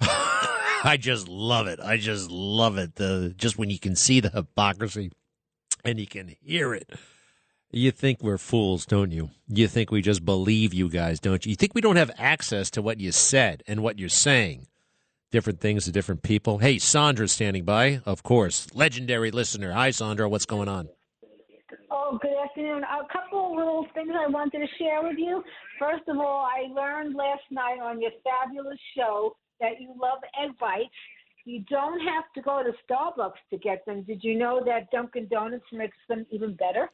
[LAUGHS] I just love it. I just love it. The just when you can see the hypocrisy and you can hear it. You think we're fools, don't you? You think we just believe you guys, don't you? You think we don't have access to what you said and what you're saying. Different things to different people. Hey, Sandra's standing by, of course. Legendary listener. Hi, Sandra. What's going on? Oh, good afternoon. A couple little things I wanted to share with you. First of all, I learned last night on your fabulous show that you love egg bites. You don't have to go to Starbucks to get them. Did you know that Dunkin' Donuts makes them even better?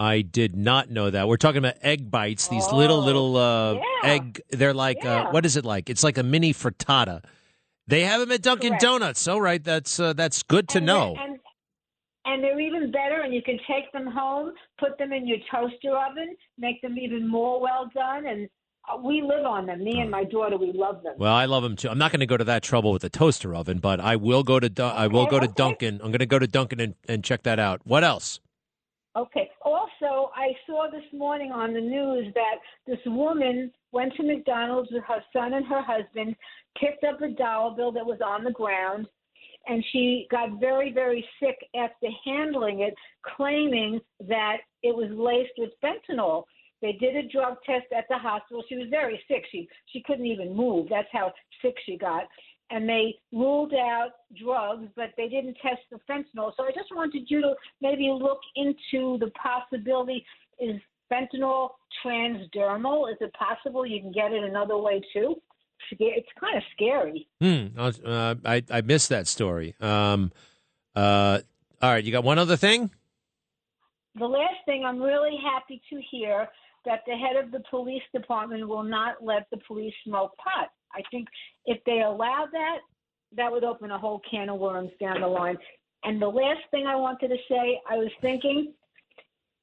I did not know that. We're talking about egg bites. These little little uh, yeah. egg. They're like uh, what is it like? It's like a mini frittata. They have them at Dunkin' Correct. Donuts. All right, that's uh, that's good to know. And and they're even better, and you can take them home, put them in your toaster oven, make them even more well done. And uh, we live on them. Me and hmm. my daughter, we love them. Well, I love them too. I'm not going to go to that trouble with the toaster oven, but I will go to I will go to Dunkin'. I'm going to go to Dunkin' and, and check that out. What else? Okay. Also, I saw this morning on the news that this woman went to McDonald's with her son and her husband, picked up a dollar bill that was on the ground, and she got very, very sick after handling it, claiming that it was laced with fentanyl. They did a drug test at the hospital. She was very sick. She she couldn't even move. That's how sick she got. And they ruled out drugs, but they didn't test the fentanyl. So I just wanted you to maybe look into the possibility: is fentanyl transdermal? Is it possible you can get it another way too? It's kind of scary. Hmm. Uh, I I missed that story. Um. Uh. All right. You got one other thing? The last thing, I'm really happy to hear that the head of the police department will not let the police smoke pot. I think if they allow that, that would open a whole can of worms down the line. And the last thing I wanted to say, I was thinking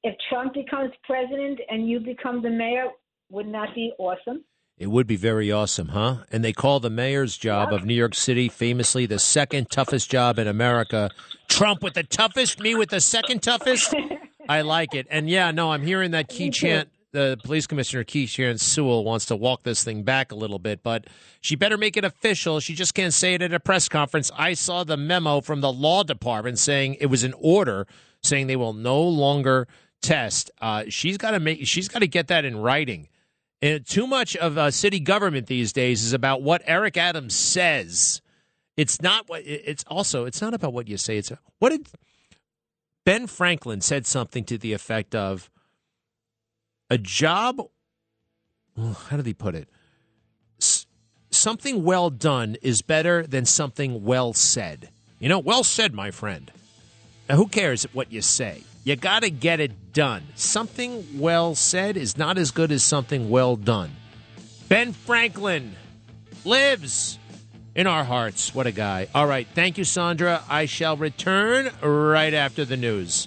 if Trump becomes president and you become the mayor, wouldn't that be awesome? It would be very awesome, huh? And they call the mayor's job of New York City famously the second toughest job in America. Trump with the toughest, me with the second toughest. [LAUGHS] I like it. And yeah, no, I'm hearing that Keechant, the police commissioner Keechant Sewell wants to walk this thing back a little bit, but she better make it official. She just can't say it at a press conference. I saw the memo from the law department saying it was an order saying they will no longer test. Uh, she's got to make. She's got to get that in writing. And too much of uh, city government these days is about what Eric Adams says. It's not what. It's also. It's not about what you say. It's what did Ben Franklin said something to the effect of a job. How did he put it? S- something well done is better than something well said. You know, well said, my friend. Now, who cares what you say? You got to get it done. Something well said is not as good as something well done. Ben Franklin lives in our hearts. What a guy. All right. Thank you, Sandra. I shall return right after the news.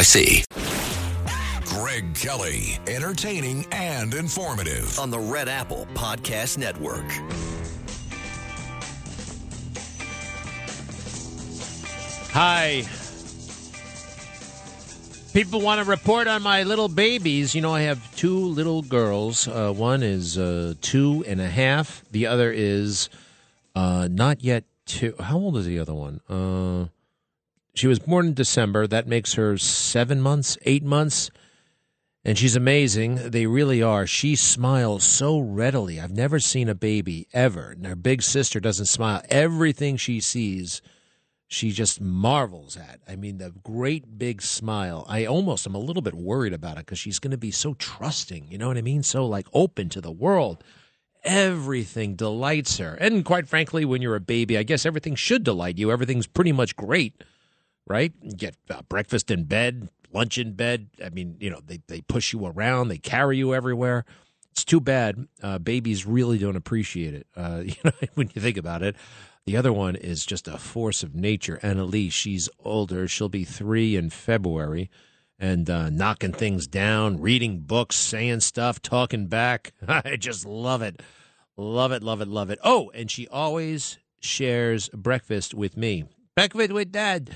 NYC. Greg Kelly, entertaining and informative. On the Red Apple Podcast Network. Hi. People want to report on my little babies. You know, I have two little girls. Uh, one is uh, two and a half. The other is uh, not yet two. How old is the other one? She was born in December. That makes her seven months, eight months. And she's amazing. They really are. She smiles so readily. I've never seen a baby ever. And her big sister doesn't smile. Everything she sees she just marvels at. I mean, the great big smile. I almost am a little bit worried about it because she's going to be so trusting. You know what I mean? So like open to the world. Everything delights her. And quite frankly, when you're a baby, I guess everything should delight you. Everything's pretty much great, right? Get uh, breakfast in bed, lunch in bed. I mean, you know, they, they push you around, they carry you everywhere. It's too bad uh, babies really don't appreciate it. Uh, [LAUGHS] you know, when you think about it. The other one is just a force of nature. Annalise, she's older. She'll be three in February and uh, knocking things down, reading books, saying stuff, talking back. [LAUGHS] I just love it. Love it, love it, love it. Oh, and she always shares breakfast with me. Breakfast with dad.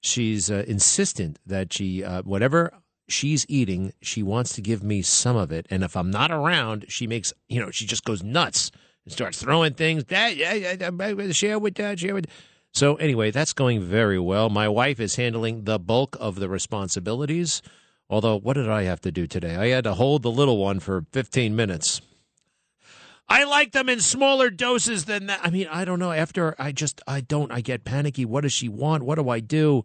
She's uh, insistent that she, uh, whatever she's eating, she wants to give me some of it. And if I'm not around, she makes, you know, she just goes nuts and starts throwing things. Dad, yeah, share with dad, share with. So anyway, that's going very well. My wife is handling the bulk of the responsibilities. Although, what did I have to do today? I had to hold the little one for 15 minutes. I like them in smaller doses than that. I mean, I don't know. After I just, I don't, I get panicky. What does she want? What do I do?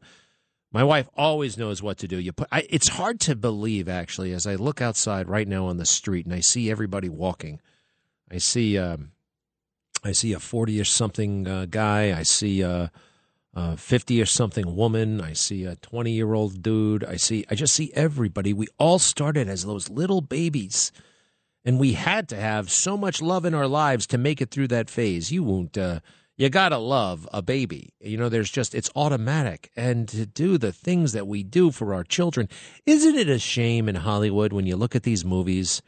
My wife always knows what to do. You put, I, it's hard to believe actually as I look outside right now on the street and I see everybody walking. I see um, I see a forty-ish something uh, guy. I see a fifty-ish something woman. I see a twenty-year-old dude. I see. I just see everybody. We all started as those little babies, and we had to have so much love in our lives to make it through that phase. You won't. Uh, you gotta love a baby. You know, there's just it's automatic, and to do the things that we do for our children, isn't it a shame in Hollywood when you look at these movies?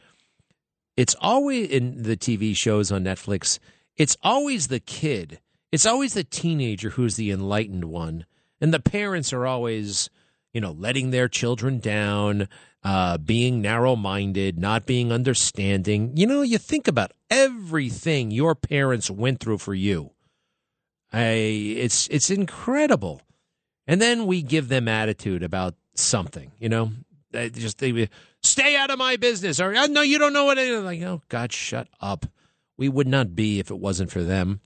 it's always in the TV shows on Netflix, it's always the kid. It's always the teenager who's the enlightened one. And the parents are always, you know, letting their children down, uh, being narrow minded, not being understanding. You know, you think about everything your parents went through for you. I, it's it's incredible. And then we give them attitude about something, you know. They just they stay out of my business or no you don't know what it is like oh god shut up we would not be if it wasn't for them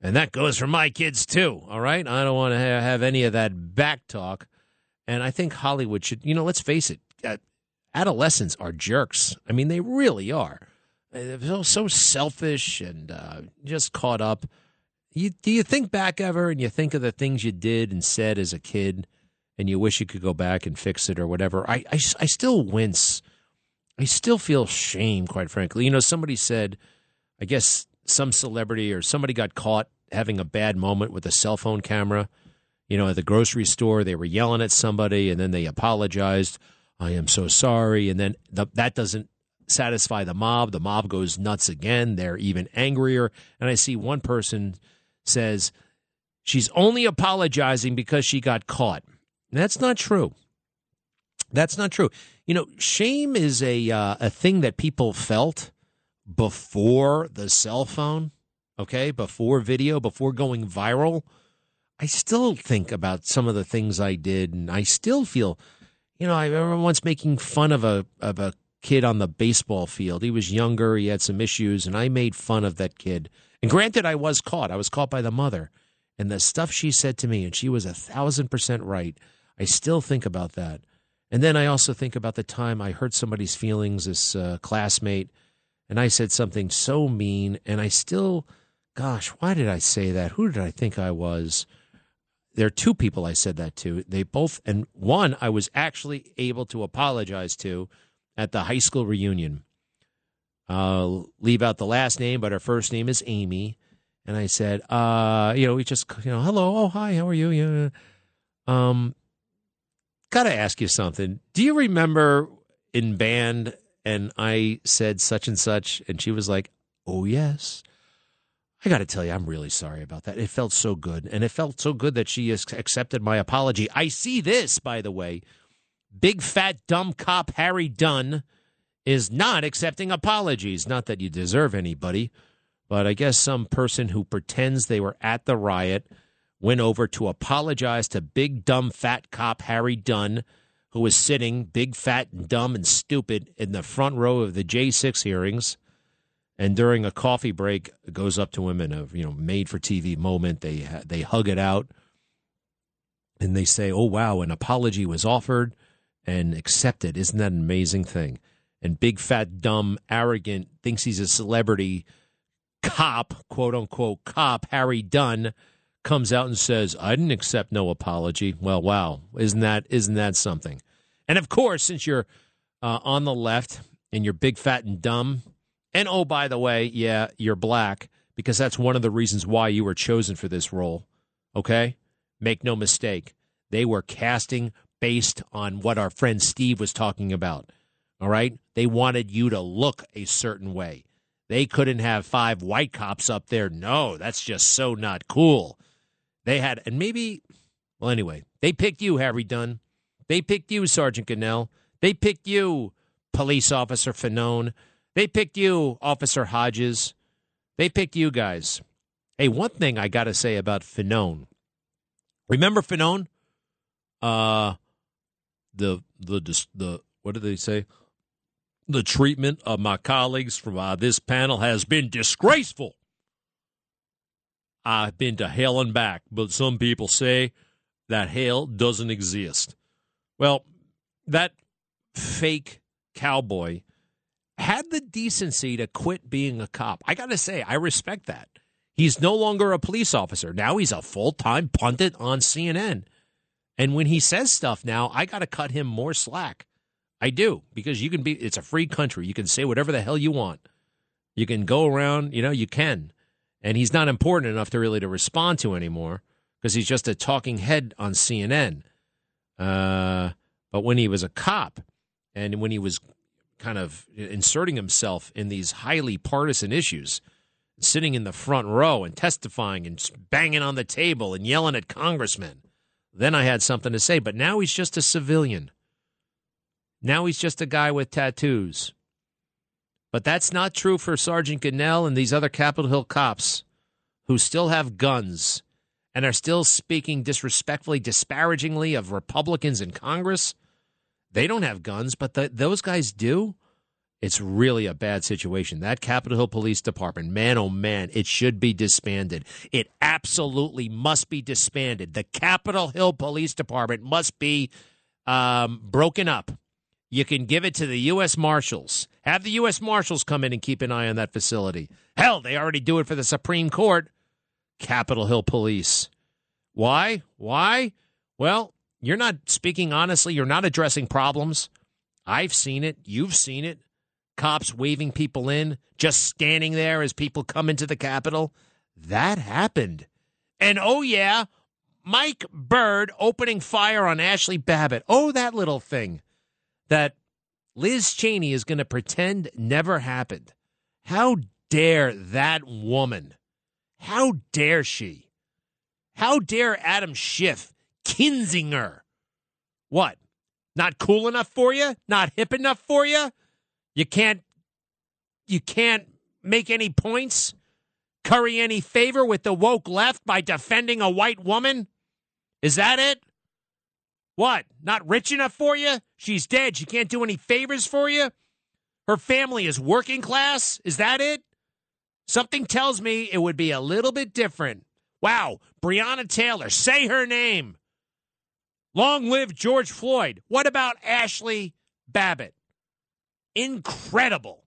and that goes for my kids too all right i don't want to have any of that back talk and i think hollywood should you know let's face it uh, adolescents are jerks i mean they really are they're so, so selfish and uh, just caught up you, do you think back ever and you think of the things you did and said as a kid and you wish you could go back and fix it or whatever, I, I, I still wince. I still feel shame, quite frankly. You know, somebody said, I guess some celebrity or somebody got caught having a bad moment with a cell phone camera. You know, at the grocery store, they were yelling at somebody and then they apologized. I am so sorry. And then the, that doesn't satisfy the mob. The mob goes nuts again. They're even angrier. And I see one person says, she's only apologizing because she got caught. That's not true. That's not true. You know, shame is a uh, a thing that people felt before the cell phone, okay? Before video, before going viral. I still think about some of the things I did and I still feel you know, I remember once making fun of a of a kid on the baseball field. He was younger, he had some issues, and I made fun of that kid. And granted, I was caught. I was caught by the mother. And the stuff she said to me, and she was a thousand percent right. I still think about that. And then I also think about the time I hurt somebody's feelings, this uh, classmate, and I said something so mean. And I still, gosh, why did I say that? Who did I think I was? There are two people I said that to. They both, and one I was actually able to apologize to at the high school reunion. I'll leave out the last name, but her first name is Amy. And I said, uh, you know, we just, you know, hello, oh, hi, how are you? Yeah. Um, got to ask you something. Do you remember in band and I said such and such, and she was like, "Oh yes." I got to tell you, I'm really sorry about that. It felt so good, and it felt so good that she accepted my apology. I see this, by the way. Big fat dumb cop Harry Dunn is not accepting apologies. Not that you deserve anybody, but I guess some person who pretends they were at the riot went over to apologize to big dumb fat cop Harry Dunn, who was sitting big fat and dumb and stupid in the front row of the J6 hearings. And during a coffee break, goes up to him in a you know made for TV moment. They they hug it out, and they say, "Oh wow, an apology was offered and accepted. Isn't that an amazing thing?" And big fat dumb arrogant thinks he's a celebrity cop, quote unquote cop Harry Dunn comes out and says, "I didn't accept no apology." Well, wow, isn't that isn't that something? And of course, since you're uh, on the left and you're big, fat, and dumb, and oh, by the way, yeah, you're black because that's one of the reasons why you were chosen for this role. Okay, make no mistake, they were casting based on what our friend Steve was talking about. All right, they wanted you to look a certain way. They couldn't have five white cops up there. No, that's just so not cool. They had, and maybe, well, anyway, they picked you, Harry Dunn. They picked you, Sergeant Gonell. They picked you, Police Officer Fanone. They picked you, Officer Hodges. They picked you guys. Hey, one thing I got to say about Fanone. Remember Fanone? Uh, the the the what did they say? The treatment of my colleagues from uh, this panel has been disgraceful. I've been to hell and back, but some people say that hell doesn't exist. Well, that fake cowboy had the decency to quit being a cop. I got to say, I respect that. He's no longer a police officer. Now he's a full time pundit on CNN. And when he says stuff now, I got to cut him more slack. I do, because you can be, it's a free country. You can say whatever the hell you want. You can go around, you know, you can and he's not important enough to really to respond to anymore because he's just a talking head on CNN. Uh, but when he was a cop and when he was kind of inserting himself in these highly partisan issues, sitting in the front row and testifying and banging on the table and yelling at congressmen, then I had something to say. But now he's just a civilian. Now he's just a guy with tattoos. But that's not true for Sergeant Gonell and these other Capitol Hill cops who still have guns and are still speaking disrespectfully, disparagingly of Republicans in Congress. They don't have guns, but the, those guys do. It's really a bad situation. That Capitol Hill Police Department, man, oh man, it should be disbanded. It absolutely must be disbanded. The Capitol Hill Police Department must be um, broken up you can give it to the U.S. Marshals. Have the U.S. Marshals come in and keep an eye on that facility. Hell, they already do it for the Supreme Court. Capitol Hill Police. Why? Why? Well, you're not speaking honestly. You're not addressing problems. I've seen it. You've seen it. Cops waving people in, just standing there as people come into the Capitol. That happened. And oh, yeah, Mike Byrd opening fire on Ashley Babbitt. Oh, that little thing that Liz Cheney is going to pretend never happened. How dare that woman? How dare she? How dare Adam Schiff, Kinzinger? What? Not cool enough for you? Not hip enough for you? You can't you can't make any points? Curry any favor with the woke left by defending a white woman? Is that it? What? Not rich enough for you? She's dead. She can't do any favors for you? Her family is working class? Is that it? Something tells me it would be a little bit different. Wow, Breonna Taylor, say her name. Long live George Floyd. What about Ashley Babbitt? Incredible.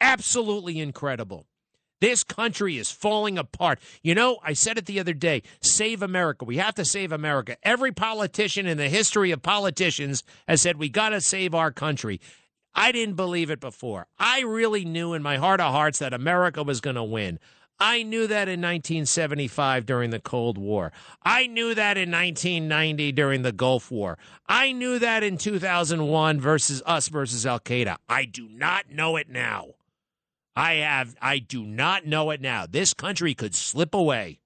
Absolutely incredible. This country is falling apart. You know, I said it the other day save America. We have to save America. Every politician in the history of politicians has said we got to save our country. I didn't believe it before. I really knew in my heart of hearts that America was going to win. I knew that in 1975 during the Cold War. I knew that in 1990 during the Gulf War. I knew that in 2001 versus us versus Al Qaeda. I do not know it now. I have I do not know it now. This country could slip away.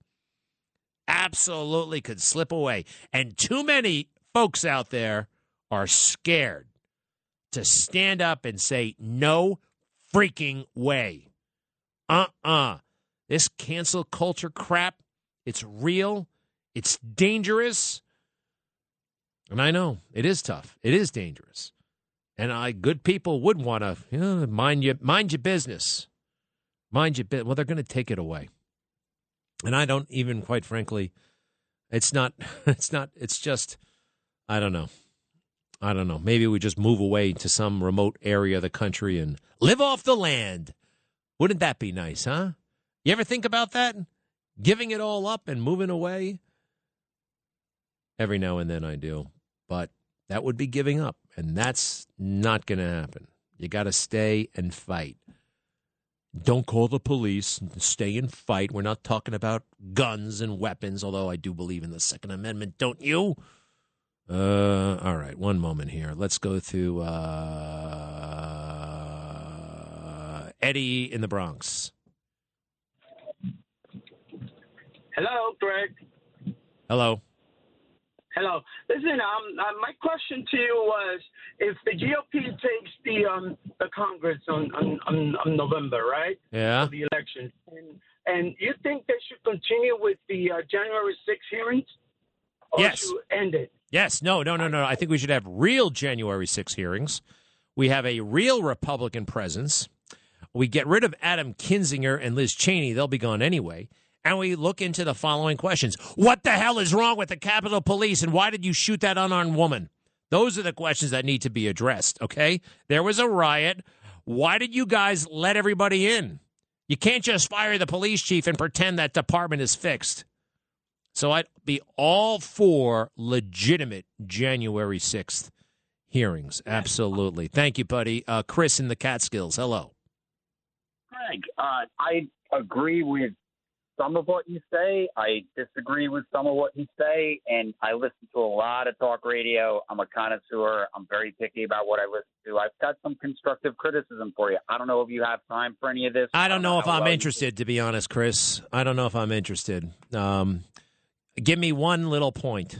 Absolutely could slip away. And too many folks out there are scared to stand up and say no freaking way. Uh-uh. This cancel culture crap, it's real, it's dangerous. And I know it is tough. It is dangerous. And I good people would want to you know, mind you mind your business. Mind your business. Well, they're going to take it away. And I don't even quite frankly it's not [LAUGHS] it's not it's just I don't know. I don't know. Maybe we just move away to some remote area of the country and live off the land. Wouldn't that be nice, huh? You ever think about that? Giving it all up and moving away? Every now and then I do. But that would be giving up. And that's not going to happen. You got to stay and fight. Don't call the police. Stay and fight. We're not talking about guns and weapons, although I do believe in the Second Amendment, don't you? Uh, all right, one moment here. Let's go to uh, Eddie in the Bronx. Hello, Greg. Hello. Hello. Listen, um, uh, my question to you was: if the GOP takes the um the Congress on on, on, on November, right? Yeah. For the election, and and you think they should continue with the uh, January 6 hearings, or Yes. should end it? Yes, no, no, no, no. I think we should have real January 6 hearings. We have a real Republican presence. We get rid of Adam Kinzinger and Liz Cheney. They'll be gone anyway. And we look into the following questions What the hell is wrong with the Capitol Police, and why did you shoot that unarmed woman? Those are the questions that need to be addressed, okay? There was a riot. Why did you guys let everybody in? You can't just fire the police chief and pretend that department is fixed. So I'd be all for legitimate January 6th hearings. Absolutely. Thank you, buddy. Uh, Chris in the Catskills. Hello. Greg, uh, I agree with some of what you say. I disagree with some of what you say, and I listen to a lot of talk radio. I'm a connoisseur. I'm very picky about what I listen to. I've got some constructive criticism for you. I don't know if you have time for any of this. I don't know if I'm interested, to be honest, Chris. I don't know if I'm interested. Um, give me one little point.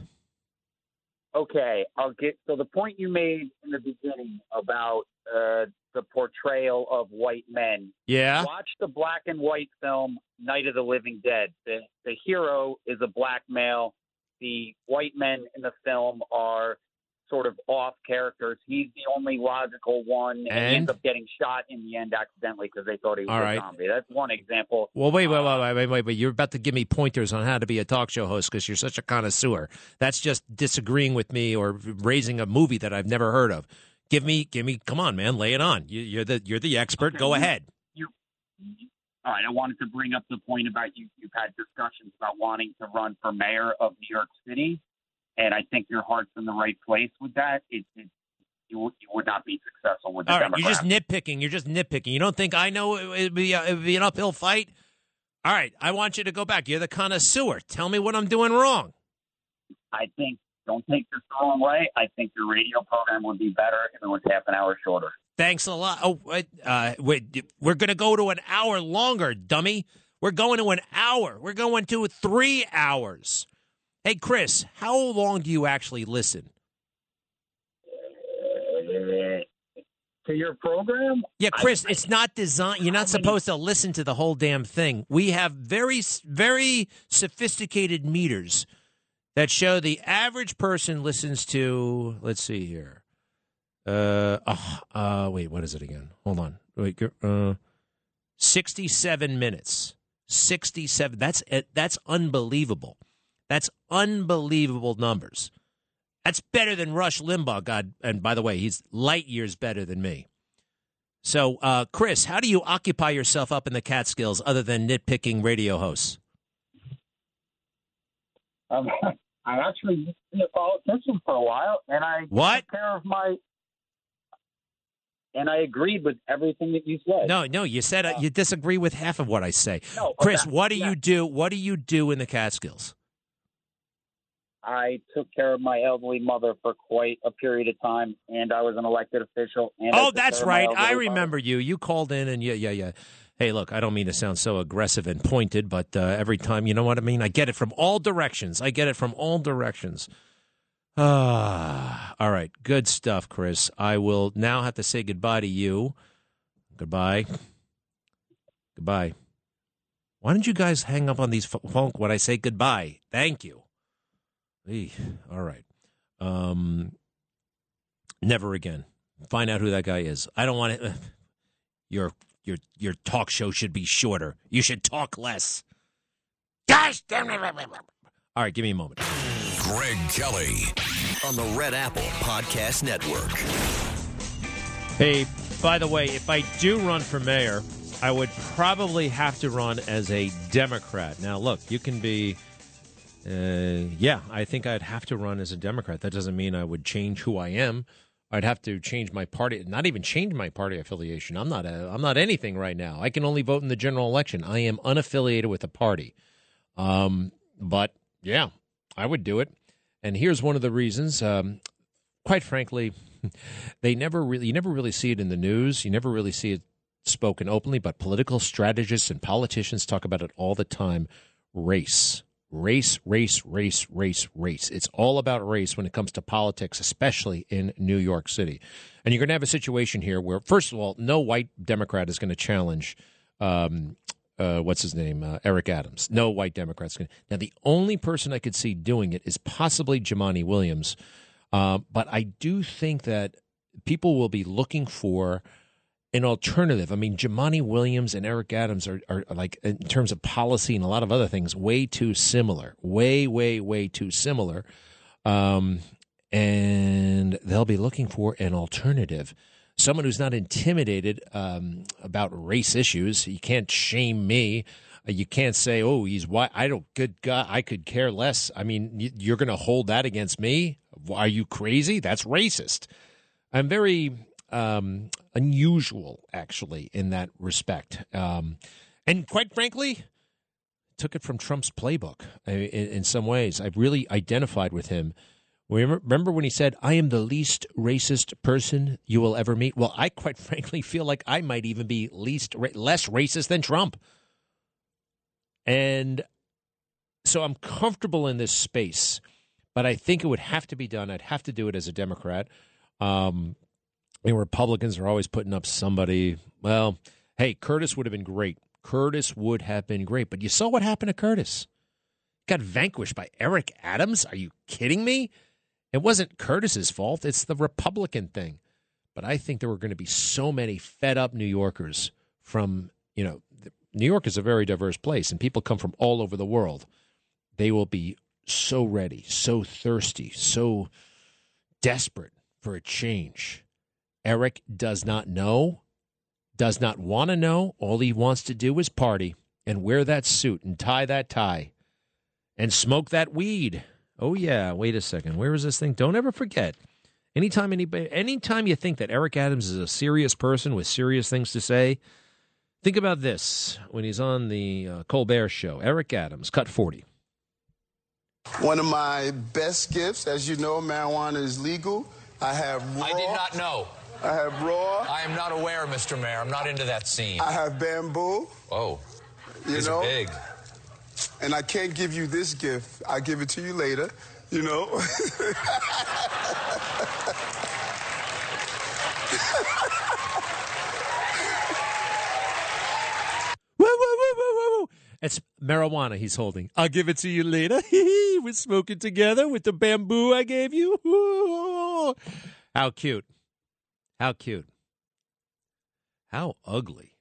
Okay, I'll get. So the point you made in the beginning about uh, the portrayal of white men. Yeah. Watch the black and white film Night of the Living Dead. The the hero is a black male. The white men in the film are sort of off characters. He's the only logical one, and, he ends up getting shot in the end accidentally because they thought he was All a right. zombie. That's one example. Well, wait, wait, uh, wait, wait, wait, wait, wait. You're about to give me pointers on how to be a talk show host because you're such a connoisseur. That's just disagreeing with me or raising a movie that I've never heard of. Give me, give me. Come on, man, lay it on. You, you're the you're the expert. Go you- ahead. You, all right, I wanted to bring up the point about you. You've had discussions about wanting to run for mayor of New York City, and I think your heart's in the right place with that. It, it you, would- you would not be successful with the All right, you're just nitpicking. You're just nitpicking. You don't think I know it- it'd be, uh, it'd be an uphill fight? All right, I want you to go back. You're the connoisseur. Tell me what I'm doing wrong. I think. Don't take this the wrong way. I think your radio program would be better if it was half an hour shorter. Thanks a lot. Oh, wait, uh, we're going to go to an hour longer, dummy. We're going to an hour. We're going to three hours. Hey, Chris, how long do you actually listen? To your program? Yeah, Chris, it's not designed. You're not supposed to listen to the whole damn thing. We have very, very sophisticated meters that show the average person listens to. Let's see here. Uh, oh, uh, wait, what is it again? Hold on. Wait, uh, sixty-seven minutes. Sixty-seven. That's uh, that's unbelievable. That's unbelievable numbers. That's better than Rush Limbaugh. God, and by the way, he's light years better than me. So, uh, Chris, how do you occupy yourself up in the Catskills other than nitpicking radio hosts? Um, [LAUGHS] I actually used to be a politician for a while, and I What? took care of my. and I agreed with everything that you said. No, no, you said uh, you disagree with half of what I say. No, Chris, okay, what do yeah. you do? What do you do in the Catskills? I took care of my elderly mother for quite a period of time, and I was an elected official. And Oh, that's care of my right. I elderly mother. remember you. You called in and yeah, yeah, yeah. Hey, look, I don't mean to sound so aggressive and pointed, but uh, every time, you know what I mean? I get it from all directions. I get it from all directions. Ah, [SIGHS] all right. Good stuff, Chris. I will now have to say goodbye to you. Goodbye. Goodbye. Why don't you guys hang up on these ph- phone when I say goodbye? Thank you. Eeh, all right. Um, never again. Find out who that guy is. I don't want to. [LAUGHS] Your your your talk show should be shorter. You should talk less. Gosh damn it! All right, give me a moment. Greg Kelly on the Red Apple Podcast Network. Hey, by the way, if I do run for mayor, I would probably have to run as a Democrat. Now, look, you can be. Uh, yeah, I think I'd have to run as a Democrat. That doesn't mean I would change who I am. I'd have to change my party, not even change my party affiliation. I'm not a, I'm not anything right now. I can only vote in the general election. I am unaffiliated with a party. Um, but yeah, I would do it. And here's one of the reasons. Um, quite frankly, [LAUGHS] they never really you never really see it in the news. You never really see it spoken openly, but political strategists and politicians talk about it all the time. Race. Race, race, race, race, race. It's all about race when it comes to politics, especially in New York City. And you're going to have a situation here where, first of all, no white Democrat is going to challenge um, uh, what's his name, uh, Eric Adams. No white Democrats. Gonna, now, the only person I could see doing it is possibly Jumaane Williams, uh, but I do think that people will be looking for an alternative. I mean, Jumaane Williams and Eric Adams are, are, like, in terms of policy and a lot of other things, way too similar. Way, way, way too similar. Um, and they'll be looking for an alternative someone who's not intimidated um, about race issues. You can't shame me. You can't say, "Oh, he's white." I don't. Good God, I could care less. I mean, you're going to hold that against me? Are you crazy? That's racist. I'm very um, unusual, actually, in that respect. Um, and quite frankly, took it from Trump's playbook uh, in, in some ways. I've really identified with him. Remember when he said, I am the least racist person you will ever meet? Well, I quite [LAUGHS] frankly feel like I might even be least less racist than Trump. And so I'm comfortable in this space, but I think it would have to be done. I'd have to do it as a Democrat. Um, and Republicans are always putting up somebody. Well, hey, Curtis would have been great. Curtis would have been great. But you saw what happened to Curtis. Got vanquished by Eric Adams. Are you kidding me? It wasn't Curtis's fault. It's the Republican thing. But I think there were going to be so many fed up New Yorkers from, you know, New York is a very diverse place and people come from all over the world. They will be so ready, so thirsty, so desperate for a change. Eric does not know, does not want to know. All he wants to do is party and wear that suit and tie that tie and smoke that weed. Oh yeah, wait a second. Where is this thing? Don't ever forget. Anytime anybody anytime you think that Eric Adams is a serious person with serious things to say, think about this when he's on the uh, Colbert show. Eric Adams, cut 40. One of my best gifts, as you know, marijuana is legal. I have raw. I did not know. I have raw. I am not aware, Mr. Mayor. I'm not into that scene. I have bamboo. Oh, You these know, big. and I can't give you this gift. I'll give it to you later. You know. [LAUGHS] Woo, woo, woo, woo, woo, woo. It's marijuana he's holding. I'll give it to you later. [LAUGHS] We're smoking together with the bamboo I gave you. [LAUGHS] How cute. How cute. How ugly.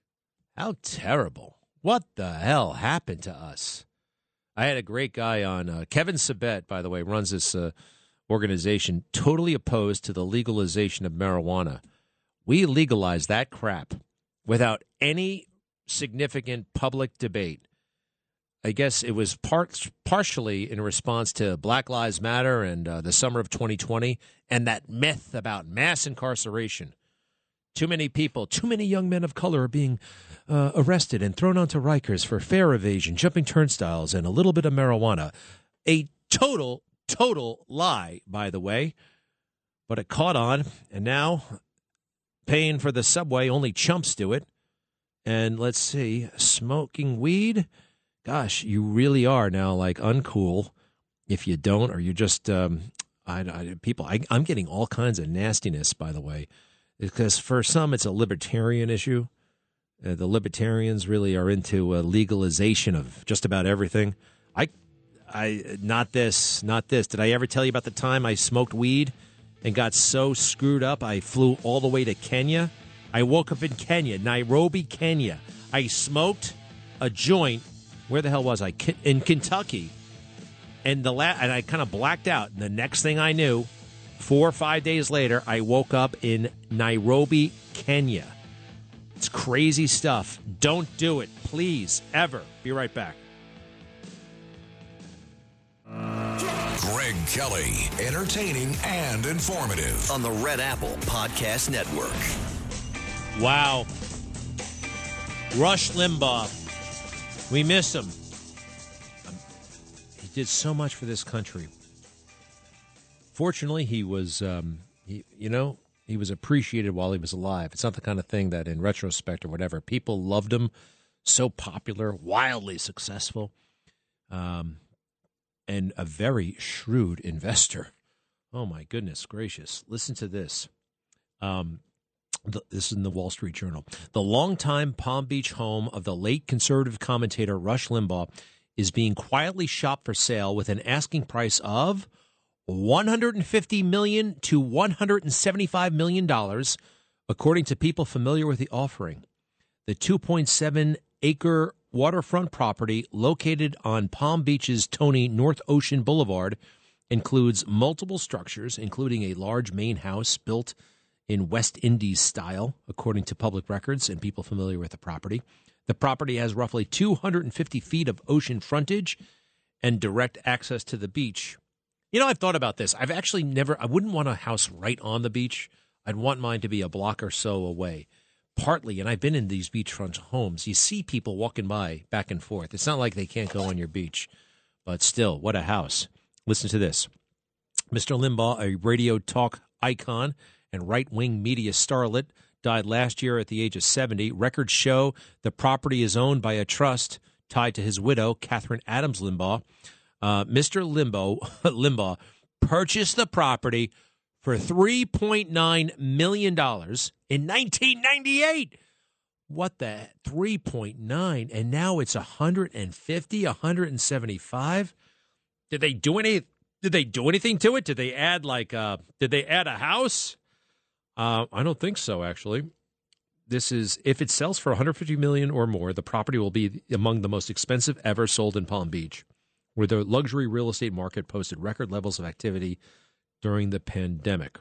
How terrible. What the hell happened to us? I had a great guy on. Uh, Kevin Sabet, by the way, runs this uh, organization, totally opposed to the legalization of marijuana. We legalized that crap without any significant public debate. I guess it was part partially in response to Black Lives Matter and uh, the summer of 2020 and that myth about mass incarceration. Too many people, too many young men of color are being uh, arrested and thrown onto Rikers for fare evasion, jumping turnstiles, and a little bit of marijuana. A total, total lie, by the way. But it caught on, and now paying for the subway, only chumps do it. And let's see, smoking weed. Gosh, you really are now like uncool if you don't, or you're just um, I, I, people. I, I'm getting all kinds of nastiness, by the way, because for some it's a libertarian issue. Uh, the libertarians really are into uh, legalization of just about everything. I, I not this, not this. Did I ever tell you about the time I smoked weed and got so screwed up I flew all the way to Kenya? I woke up in Kenya, Nairobi, Kenya. I smoked a joint. Where the hell was I? In Kentucky. And the la- and I kind of blacked out. And the next thing I knew, four or five days later, I woke up in Nairobi, Kenya. It's crazy stuff. Don't do it, please, ever. Be right back. Greg Kelly, entertaining and informative. On the Red Apple Podcast Network. Wow. Rush Limbaugh. We miss him. He did so much for this country. Fortunately, he was, um, he, you know, he was appreciated while he was alive. It's not the kind of thing that, in retrospect or whatever, people loved him. So popular, wildly successful, um, and a very shrewd [LAUGHS] investor. Oh my goodness gracious! Listen to this. Um, the, this is in the Wall Street Journal. The longtime Palm Beach home of the late conservative commentator Rush Limbaugh is being quietly shopped for sale with an asking price of 150 million to 175 million dollars, according to people familiar with the offering. The 2.7 acre waterfront property located on Palm Beach's Tony North Ocean Boulevard includes multiple structures, including a large main house built in West Indies style, according to public records and people familiar with the property. The property has roughly 250 feet of ocean frontage and direct access to the beach. You know, I've thought about this. I've actually never, I wouldn't want a house right on the beach. I'd want mine to be a block or so away. Partly, and I've been in these beachfront homes, you see people walking by back and forth. It's not like they can't go on your beach, but still, what a house. Listen to this Mr. Limbaugh, a radio talk icon and right wing media starlet, died last year at the age of 70. Records show the property is owned by a trust tied to his widow, Kathryn Adams Limbaugh. Uh, Mr. Limbo, [LAUGHS] Limbaugh purchased the property for $3.9 million in 1998. What the 3.9 and now it's 150, 175. Did they do any did they do anything to it? Did they add like uh did they add a house? Uh I don't think so actually. This is if it sells for 150 million or more, the property will be among the most expensive ever sold in Palm Beach, where the luxury real estate market posted record levels of activity during the pandemic.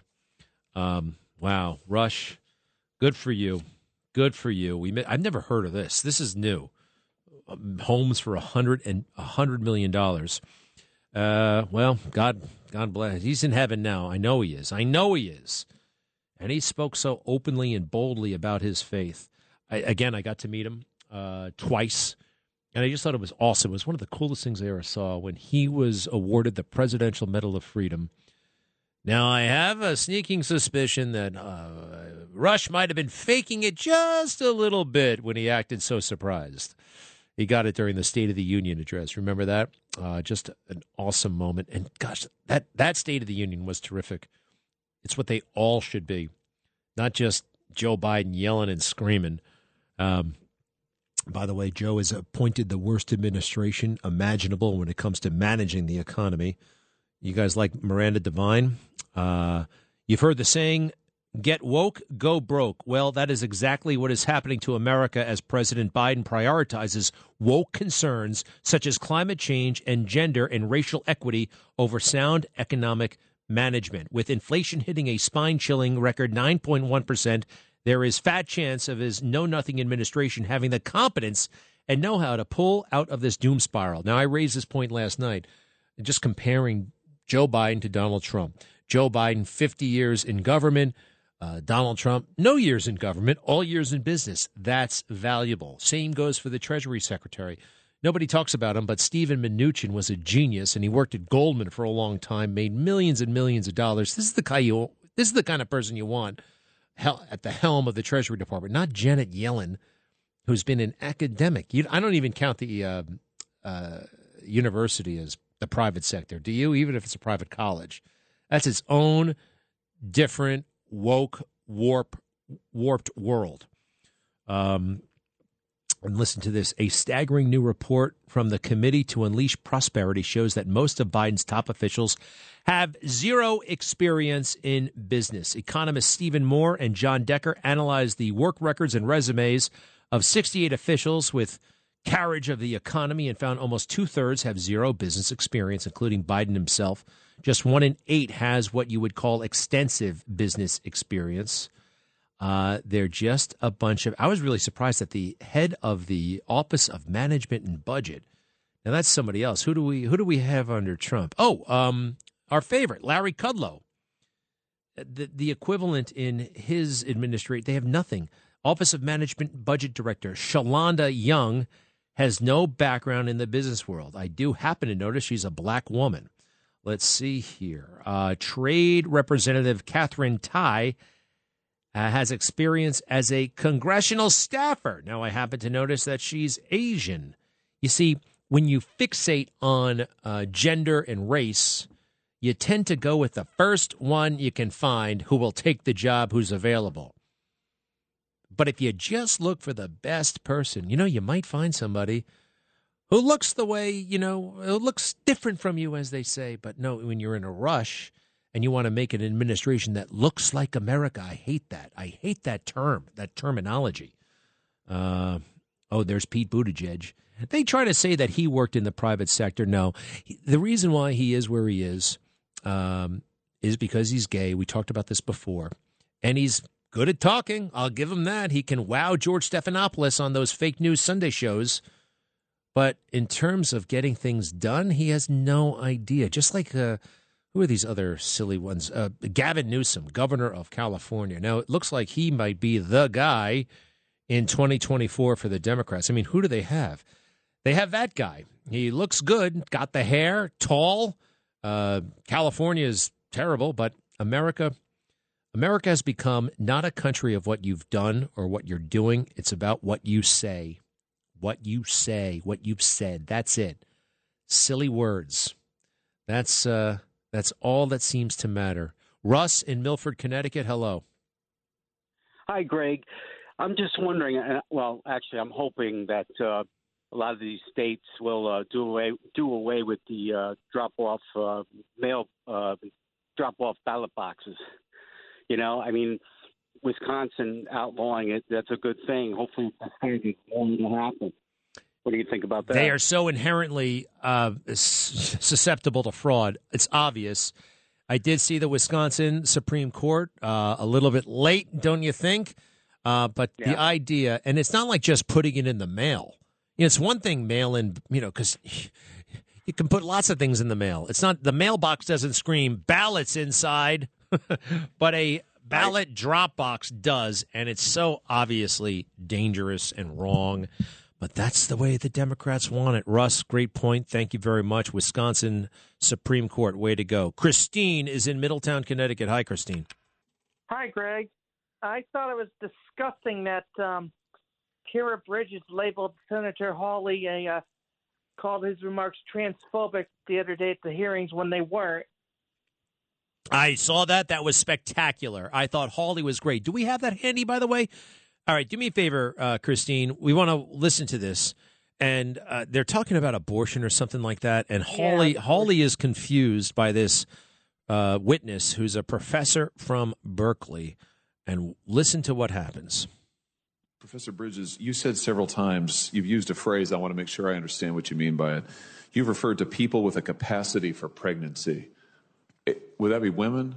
Um, wow, Rush, good for you, good for you. We I've never heard of this. This is new. Um, homes for a hundred and a hundred million dollars. Uh, well, God, God bless. He's in heaven now. I know he is. I know he is. And he spoke so openly and boldly about his faith. I, again, I got to meet him uh, twice. And I just thought it was awesome. It was one of the coolest things I ever saw when he was awarded the Presidential Medal of Freedom. Now, I have a sneaking suspicion that uh, Rush might have been faking it just a little bit when he acted so surprised. He got it during the State of the Union address. Remember that? Uh, just an awesome moment. And gosh, that, that State of the Union was terrific. It's what they all should be, not just Joe Biden yelling and screaming. Um, by the way, Joe has appointed the worst administration imaginable when it comes to managing the economy. You guys like Miranda Devine? Uh, you've heard the saying, get woke, go broke. Well, that is exactly what is happening to America as President Biden prioritizes woke concerns such as climate change and gender and racial equity over sound economic management. With inflation hitting a spine chilling record 9.1%, there is fat chance of his know nothing administration having the competence and know how to pull out of this doom spiral. Now, I raised this point last night, just comparing Joe Biden to Donald Trump. Joe Biden, 50 years in government, Uh, Donald Trump, no years in government, all years in business. That's valuable. Same goes for the Treasury Secretary. Nobody talks about him, but Steven Mnuchin was a genius, and he worked at Goldman for a long time, made millions and millions of dollars. This is the guy you, this is the kind of person you want at the helm of the Treasury Department, not Janet Yellen, who's been an academic. You, I don't even count the uh, uh, university as the private sector. Do you? Even if it's a private college, that's its own different woke, warp, warped world. Um, and listen to this. A staggering new report from the Committee to Unleash Prosperity shows that most of Biden's top officials have zero experience in business. Economists Stephen Moore and John Decker analyzed the work records and resumes of 68 officials with carriage of the economy and found almost two thirds have zero business experience, including Biden himself. Just one in eight has what you would call extensive business experience. Uh, they're just a bunch of. I was really surprised that the head of the Office of Management and Budget. Now that's somebody else. Who do we who do we have under Trump? Oh, um, our favorite, Larry Kudlow. The the equivalent in his administration, they have nothing. Office of Management Budget Director Shalanda Young has no background in the business world. I do happen to notice she's a black woman. Let's see here. Uh, Trade Representative Katherine Tai uh, has experience as a congressional staffer. Now, I happen to notice that she's Asian. You see, when you fixate on uh, gender and race, you tend to go with the first one you can find who will take the job who's available. But if you just look for the best person, you know, you might find somebody who looks the way, you know, looks different from you, as they say. But no, when you're in a rush and you want to make an administration that looks like America, I hate that. I hate that term, that terminology. Uh, oh, there's Pete Buttigieg. They try to say that he worked in the private sector. No, the reason why he is where he is um, is because he's gay. We talked about this before. And he's good at talking. I'll give him that. He can wow George Stephanopoulos on those fake news Sunday shows. But in terms of getting things done, he has no idea. Just like uh, who are these other silly ones? Uh, Gavin Newsom, governor of California. Now it looks like he might be the guy in 2024 for the Democrats. I mean, who do they have? They have that guy. He looks good, got the hair, tall. Uh, California is terrible, but America, America has become not a country of what you've done or what you're doing. It's about what you say what you say, what you've said. That's it. Silly words. That's uh, that's all that seems to matter. Russ in Milford, Connecticut. Hello. Hi, Greg. I'm just wondering. Uh, well, actually, I'm hoping that uh, a lot of these states will uh, do away do away with the uh, drop off uh, mail uh, drop off ballot boxes. You know, I mean, Wisconsin outlawing it, that's a good thing. Hopefully, it's going to happen. What do you think about that? They are so inherently uh, susceptible to fraud. It's obvious. I did see the Wisconsin Supreme Court uh, a little bit late, don't you think? Uh, but yeah. the idea, and it's not like just putting it in the mail. You know, it's one thing mail in, you know, because [LAUGHS] you can put lots of things in the mail. It's not the mailbox doesn't scream ballots inside, [LAUGHS] but a ballot right. drop box does, and it's so obviously dangerous and wrong. But that's the way the Democrats want it. Russ, great point. Thank you very much. Wisconsin Supreme Court, way to go. Christine is in Middletown, Connecticut. Hi, Christine. Hi, Greg. I thought it was disgusting that um, Khiara Bridges labeled Senator Hawley a uh, called his remarks transphobic the other day at the hearings when they weren't. I saw that. That was spectacular. I thought Hawley was great. Do we have that handy, by the way? All right, do me a favor, uh, Christine. We want to listen to this, and uh, they're talking about abortion or something like that. And Hawley, yeah. Hawley is confused by this uh, witness who's a professor from Berkeley. And listen to what happens. Professor Bridges, you said several times you've used a phrase. I want to make sure I understand what you mean by it. You've referred to people with a capacity for pregnancy. Would that be women?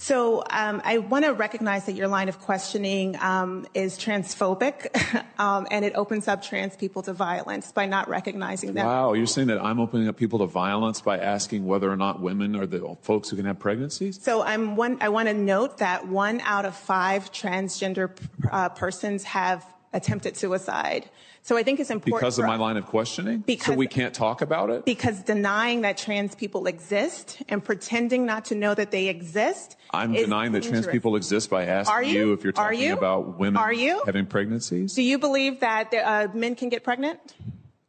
So um, I want to recognize that your line of questioning um, is transphobic, [LAUGHS] um, and it opens up trans people to violence by not recognizing that. Wow, you're saying that I'm opening up people to violence by asking whether or not women are the folks who can have pregnancies? So I'm one. I want to note that one out of five transgender uh, persons have attempted suicide. So I think it's important Because of my line of questioning? so Because- we can't talk about it? because denying that trans people exist and pretending not to know that they exist. I'm denying that trans people exist by asking you? if you're talking you? about women Are you? having pregnancies. Do you believe that uh, men can get pregnant?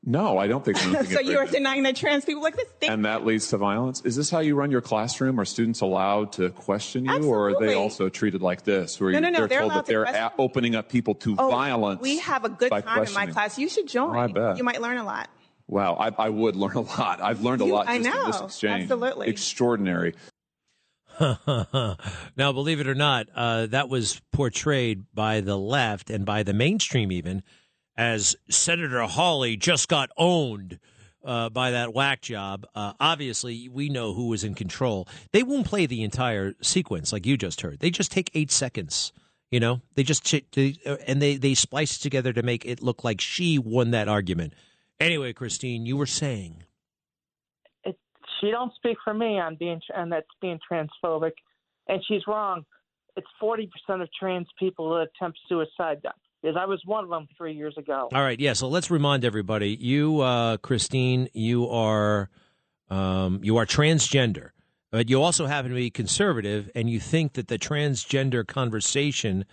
No, I don't think [LAUGHS] women so you are denying that trans people like this? Think and that leads to violence. Is this how you run your classroom? Are students allowed to question you, or are they also treated like this, where No, no, no, they're, they're told allowed that to they're a- opening up people to Oh, violence? We have a good time in my class. You should join. Oh, I bet. You might learn a lot. Wow, I, I would learn a lot. I've learned a You- lot I just in this know. exchange. Absolutely. extraordinary. [LAUGHS] now, believe it or not, uh, that was portrayed by the left and by the mainstream even as Senator Hawley just got owned uh, by that whack job. Uh, obviously, we know who was in control. They won't play the entire sequence like you just heard. They just take eight seconds. You know, they just ch- they, uh, and they they splice it together to make it look like she won that argument. Anyway, Christine, you were saying. it, she don't speak for me on being and that's being transphobic, and she's wrong. It's forty percent of trans people that attempt suicide. Because I was one of them three years ago. All right, yeah. So let's remind everybody: you, uh, Christine, you are um, you are transgender, but you also happen to be conservative, and you think that the transgender conversation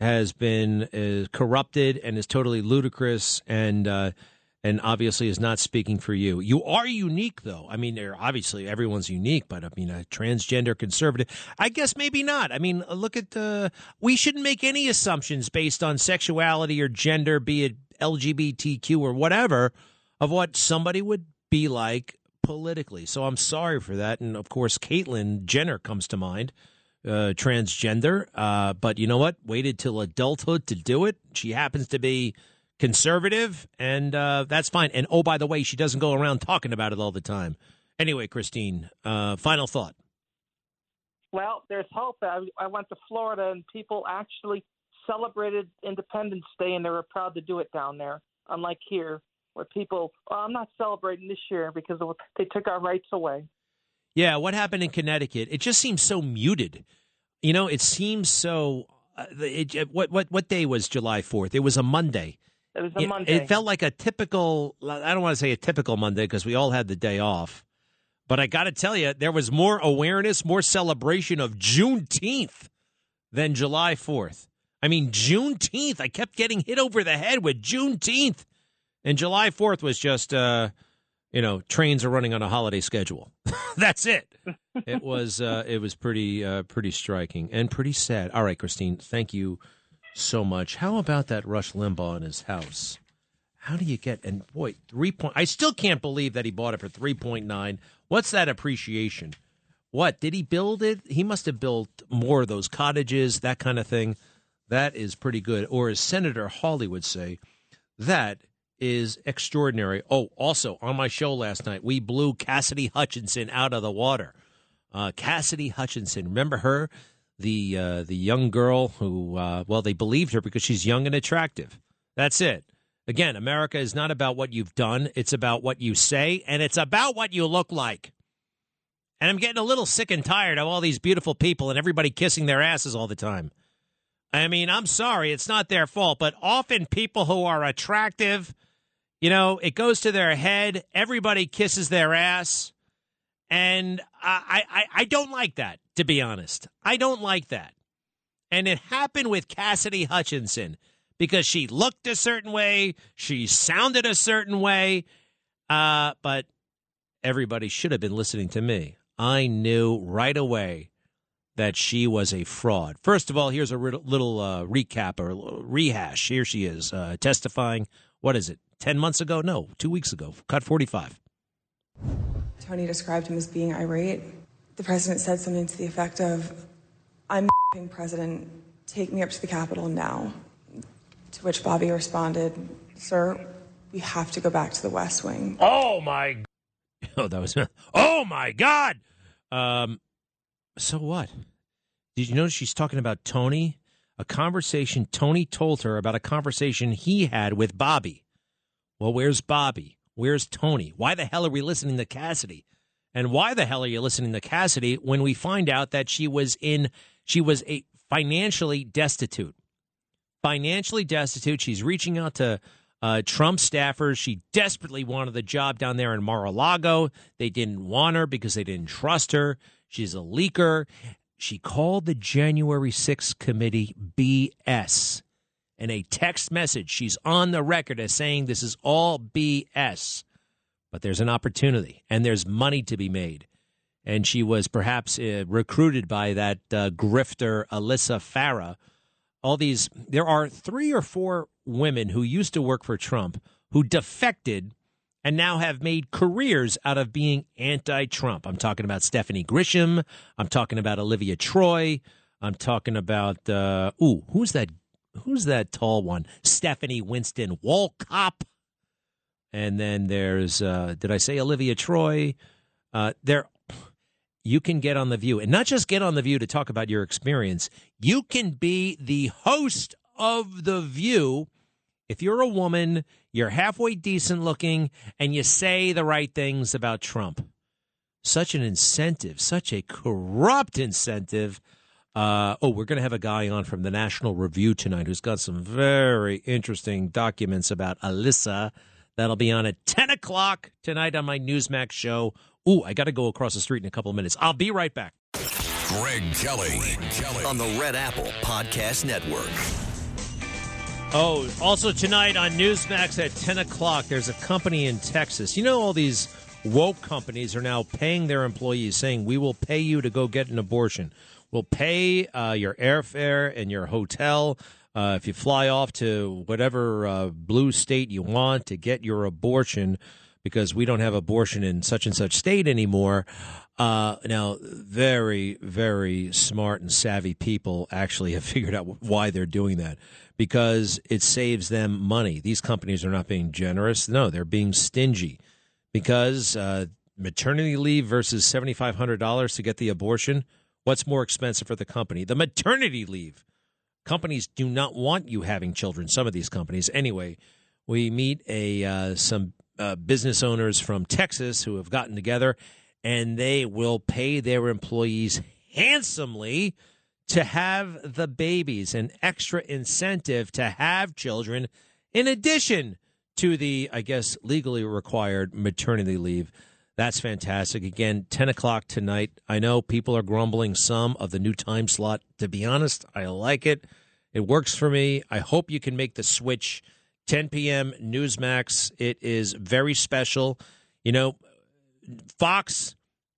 has been uh, corrupted and is totally ludicrous, and uh, and obviously is not speaking for you. You are unique, though. I mean, obviously everyone's unique, but I mean, a transgender conservative, I guess maybe not. I mean, look at the. We shouldn't make any assumptions based on sexuality or gender, be it LGBTQ or whatever, of what somebody would be like politically. So I'm sorry for that, and of course, Caitlyn Jenner comes to mind. Uh, transgender, uh, but you know what? Waited till adulthood to do it. She happens to be conservative, and uh, that's fine. And oh, by the way, she doesn't go around talking about it all the time. Anyway, Christine, uh, final thought. Well, there's hope. I, I went to Florida and people actually celebrated Independence Day and they were proud to do it down there, unlike here where people, I'm not celebrating this year because they took our rights away. Yeah, what happened in Connecticut? It just seems so muted. You know, it seems so. Uh, it- what what what day was July Fourth? It was a Monday. It was a It- Monday. It felt like a typical. I don't want to say a typical Monday because we all had the day off. But I got to tell you, there was more awareness, more celebration of Juneteenth than July 4th. I mean, Juneteenth, I kept getting hit over the head with Juneteenth. And July 4th was just, uh, you know, trains are running on a holiday schedule. [LAUGHS] That's it. It was uh, it was pretty uh, pretty striking and pretty sad. All right, Christine, thank you so much. How about that Rush Limbaugh in his house? How do you get and boy three point? I still can't believe that he bought it for three point nine. What's that appreciation? What did he build it? He must have built more of those cottages, that kind of thing. That is pretty good. Or as Senator Hawley would say, that is extraordinary. Oh, also on my show last night, we blew Cassidy Hutchinson out of the water. Uh, Cassidy Hutchinson, remember her, the uh, the young girl who, uh, well, they believed her because she's young and attractive. That's it. Again, America is not about what you've done; it's about what you say, and it's about what you look like. And I'm getting a little sick and tired of all these beautiful people and everybody kissing their asses all the time. I mean, I'm sorry, it's not their fault, but often people who are attractive, you know, it goes to their head. Everybody kisses their ass. And I, I, I don't like that, to be honest. I don't like that. And it happened with Cassidy Hutchinson because she looked a certain way, she sounded a certain way. Uh, but everybody should have been listening to me. I knew right away that she was a fraud. First of all, here's a little uh, recap or rehash. Here she is uh, testifying. What is it? 10 months ago? No, two weeks ago. Cut 45. Tony described him as being irate. The president said something to the effect of, I'm president, take me up to the Capitol now. To which Bobby responded, Sir, we have to go back to the West Wing. Oh my! Oh, that was. Oh my God! Um, so what? Did you notice she's talking about Tony? A conversation Tony told her about a conversation he had with Bobby. Well, where's Bobby? Where's Tony? Why the hell are we listening to Cassidy? And why the hell are you listening to Cassidy when we find out that she was in she was a financially destitute. Financially destitute. She's reaching out to uh, Trump staffers. She desperately wanted the job down there in Mar-a-Lago. They didn't want her because they didn't trust her. She's a leaker. She called the January 6th committee BS. In a text message, she's on the record as saying this is all BS. But there's an opportunity and there's money to be made. And she was perhaps uh, recruited by that uh, grifter, Alyssa Farah. All these, there are three or four women who used to work for Trump who defected and now have made careers out of being anti Trump. I'm talking about Stephanie Grisham. I'm talking about Olivia Troye. I'm talking about, uh, ooh, who's that? Who's that tall one? Stephanie Winston Wolkoff. And then there's, uh, did I say Olivia Troye? Uh, there, you can get on The View and not just get on The View to talk about your experience. You can be the host of The View if you're a woman, you're halfway decent looking, and you say the right things about Trump. Such an incentive, such a corrupt incentive. Uh, oh, we're going to have a guy on from the National Review tonight who's got some very interesting documents about Alyssa. That'll be on at 10 o'clock tonight on my Newsmax show. Ooh, I got to go across the street in a couple of minutes. I'll be right back. Greg Kelly, Greg Kelly. on the Red Apple Podcast Network. Oh, also tonight on Newsmax at 10 o'clock, there's a company in Texas. You know, all these woke companies are now paying their employees, saying, We will pay you to go get an abortion. We'll pay uh, your airfare and your hotel. Uh, if you fly off to whatever uh, blue state you want to get your abortion, because we don't have abortion in such and such state anymore. Uh, now, very, very smart and savvy people actually have [LAUGHS] figured out why they're doing that because it saves them money. These companies are not being generous. No, they're being stingy because uh, maternity leave versus $7,500 to get the abortion. What's more expensive for the company? The maternity leave. Companies do not want you having children. Some of these companies, anyway. We meet a uh, some uh, business owners from Texas who have gotten together, and they will pay their employees handsomely to have the babies, an extra incentive to have children, in addition to the, I guess, legally required maternity leave. That's fantastic. Again, 10 o'clock tonight. I know people are grumbling some of the new time slot. To be honest, I like it. It works for me. I hope you can make the switch. 10 p.m. Newsmax. It is very special. You know, Fox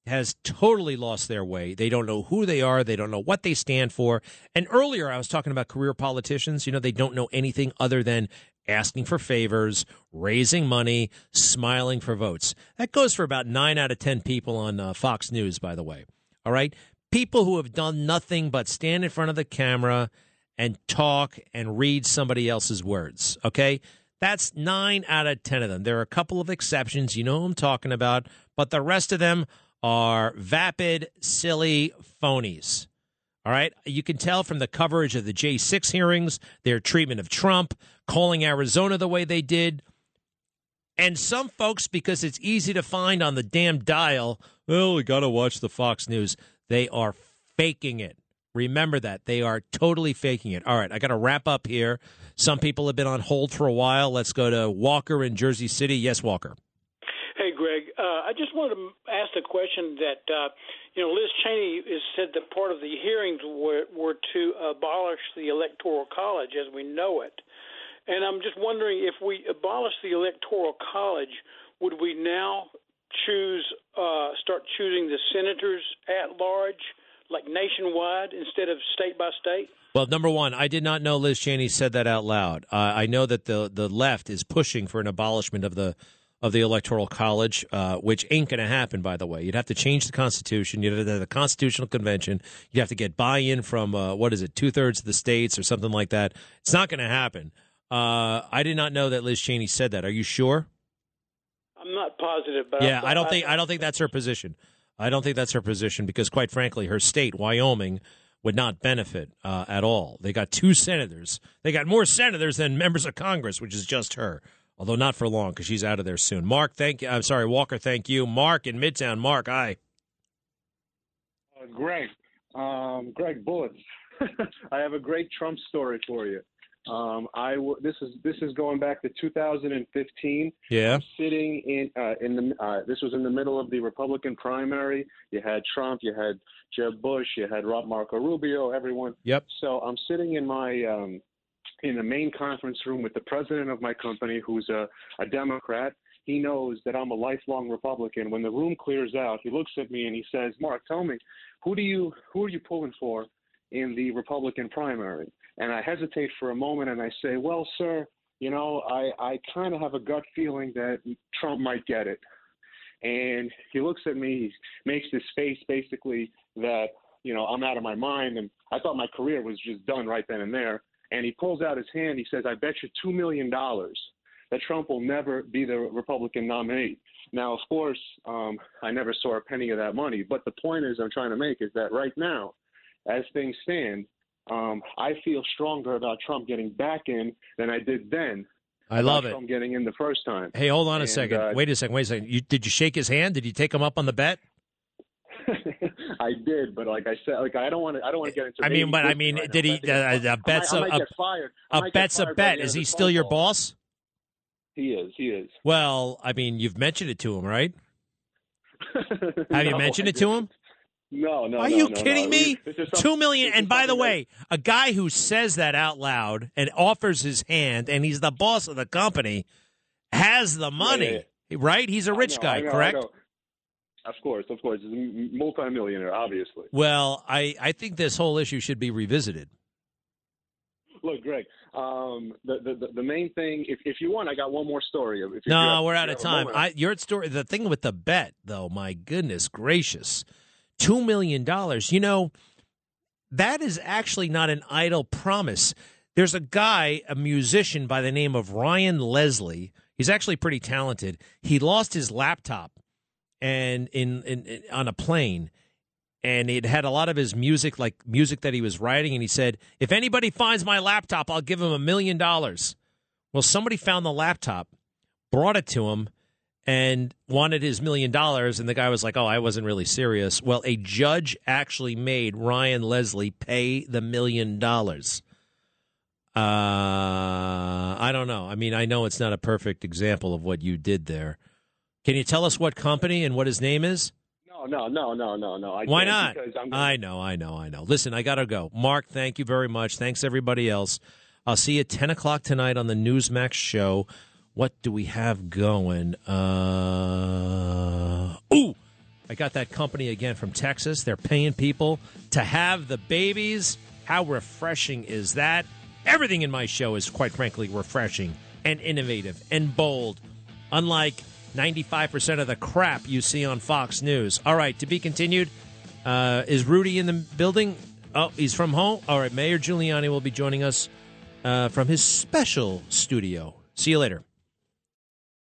has totally lost their way. They don't know who they are. They don't know what they stand for. And earlier, I was talking about career politicians. You know, they don't know anything other than asking for favors, raising money, smiling for votes. That goes for about nine out of 10 people on uh, Fox News, by the way. All right. People who have done nothing but stand in front of the camera and talk and read somebody else's words. Okay. That's nine out of 10 of them. There are a couple of exceptions. You know who I'm talking about. But the rest of them are vapid, silly phonies. All right. You can tell from the coverage of the J6 hearings, their treatment of Trump, calling Arizona the way they did. And some folks, because it's easy to find on the damn dial, well, we got to watch the Fox News. They are faking it. Remember that. They are totally faking it. All right. I got to wrap up here. Some people have been on hold for a while. Let's go to Walker in Jersey City. Yes, Walker. Hey, Greg. Uh, I just wanted to ask a question that, uh, you know, Liz Cheney has said that part of the hearings were, were to abolish the Electoral College as we know it. And I'm just wondering if we abolish the Electoral College, would we now choose, uh, start choosing the senators at large like nationwide instead of state by state? Well, number one, I did not know Liz Cheney said that out loud. Uh, I know that the the left is pushing for an abolishment of the of the electoral college, uh, which ain't going to happen. By the way, you'd have to change the constitution. You'd have to have the constitutional convention. You'd have to get buy in from uh, what is it, two thirds of the states or something like that. It's not going to happen. Uh, I did not know that Liz Cheney said that. Are you sure? I'm not positive, but Yeah, I don't think I don't think that's her position. I don't think that's her position because, quite frankly, her state, Wyoming, would not benefit uh, at all. They got two senators. They got more senators than members of Congress, which is just her. Although not for long because she's out of there soon. Mark, thank you. I'm sorry, Walker, thank you. Mark in Midtown. Mark, hi. Uh, Greg, um, Greg Bullets. [LAUGHS] I have a great Trump story for you. Um, I w- this is this is going back to 2015. Yeah. Sitting in uh, in the uh, this was in the middle of the Republican primary. You had Trump, you had Jeb Bush, you had Rob Marco Rubio, everyone. Yep. So I'm sitting in my um, in the main conference room with the president of my company, who's a, a Democrat. He knows that I'm a lifelong Republican. When the room clears out, he looks at me and he says, "Mark, tell me, who do you who are you pulling for in the Republican primary?" And I hesitate for a moment and I say, "Well, sir, you know, I I kind of have a gut feeling that Trump might get it." And he looks at me, he makes this face basically that you know I'm out of my mind, and I thought my career was just done right then and there. And he pulls out his hand. He says, "I bet you two million dollars that Trump will never be the Republican nominee." Now, of course, um, I never saw a penny of that money. But the point is, I'm trying to make is that right now, as things stand, um, I feel stronger about Trump getting back in than I did then. I love it. Trump getting in the first time. Hey, hold on a And, second. uh, wait a second. Wait a second. You, did you shake his hand? Did you take him up on the bet? [LAUGHS] I did, but like I said, like I don't want to. I don't want to get into. I mean, but I mean, right did now, he? Uh, a bet's might, I a, might a. I a bet's a bet. Is he still your call. boss? He is. He is. Well, I mean, you've mentioned it to him, right? [LAUGHS] Have you mentioned I it to him? No, no. Are no, you no, kidding no. me? This is some- Two million. And by the way, a guy who says that out loud and offers his hand, and he's the boss of the company, has the money, right? He's a rich know, guy, know, correct? Of course, of course. He's a multimillionaire, obviously. Well, I, I think this whole issue should be revisited. Look, Greg. Um, the, the the main thing, if if you want, I got one more story. If, if No, have- we're out of time. I, your story, the thing with the bet, though, my goodness gracious, two million dollars. You know, that is actually not an idle promise. There's a guy, a musician by the name of Ryan Leslie. He's actually pretty talented. He lost his laptop and in, in, in on a plane and it had a lot of his music like music that he was writing and he said if anybody finds my laptop i'll give him a million dollars well somebody found the laptop brought it to him and wanted his million dollars and the guy was like oh i wasn't really serious well a judge actually made ryan leslie pay the million dollars uh i don't know i mean i know it's not a perfect example of what you did there can you tell us what company and what his name is No, no, no, no, no, no. I why I'm gonna, I know, I know, I know. Listen, I got to go. Mark, thank you very much. Thanks, everybody else. I'll see you at 10 o'clock tonight on the Newsmax show. What do we have going? Uh, ooh, I got that company again from Texas. They're paying people to have the babies. How refreshing is that? Everything in my show is, quite frankly, refreshing and innovative and bold, unlike 95% of the crap you see on Fox News. All right, to be continued. Uh, is Rudy in the building? Oh, he's from home. All right, Mayor Giuliani will be joining us uh, from his special studio. See you later.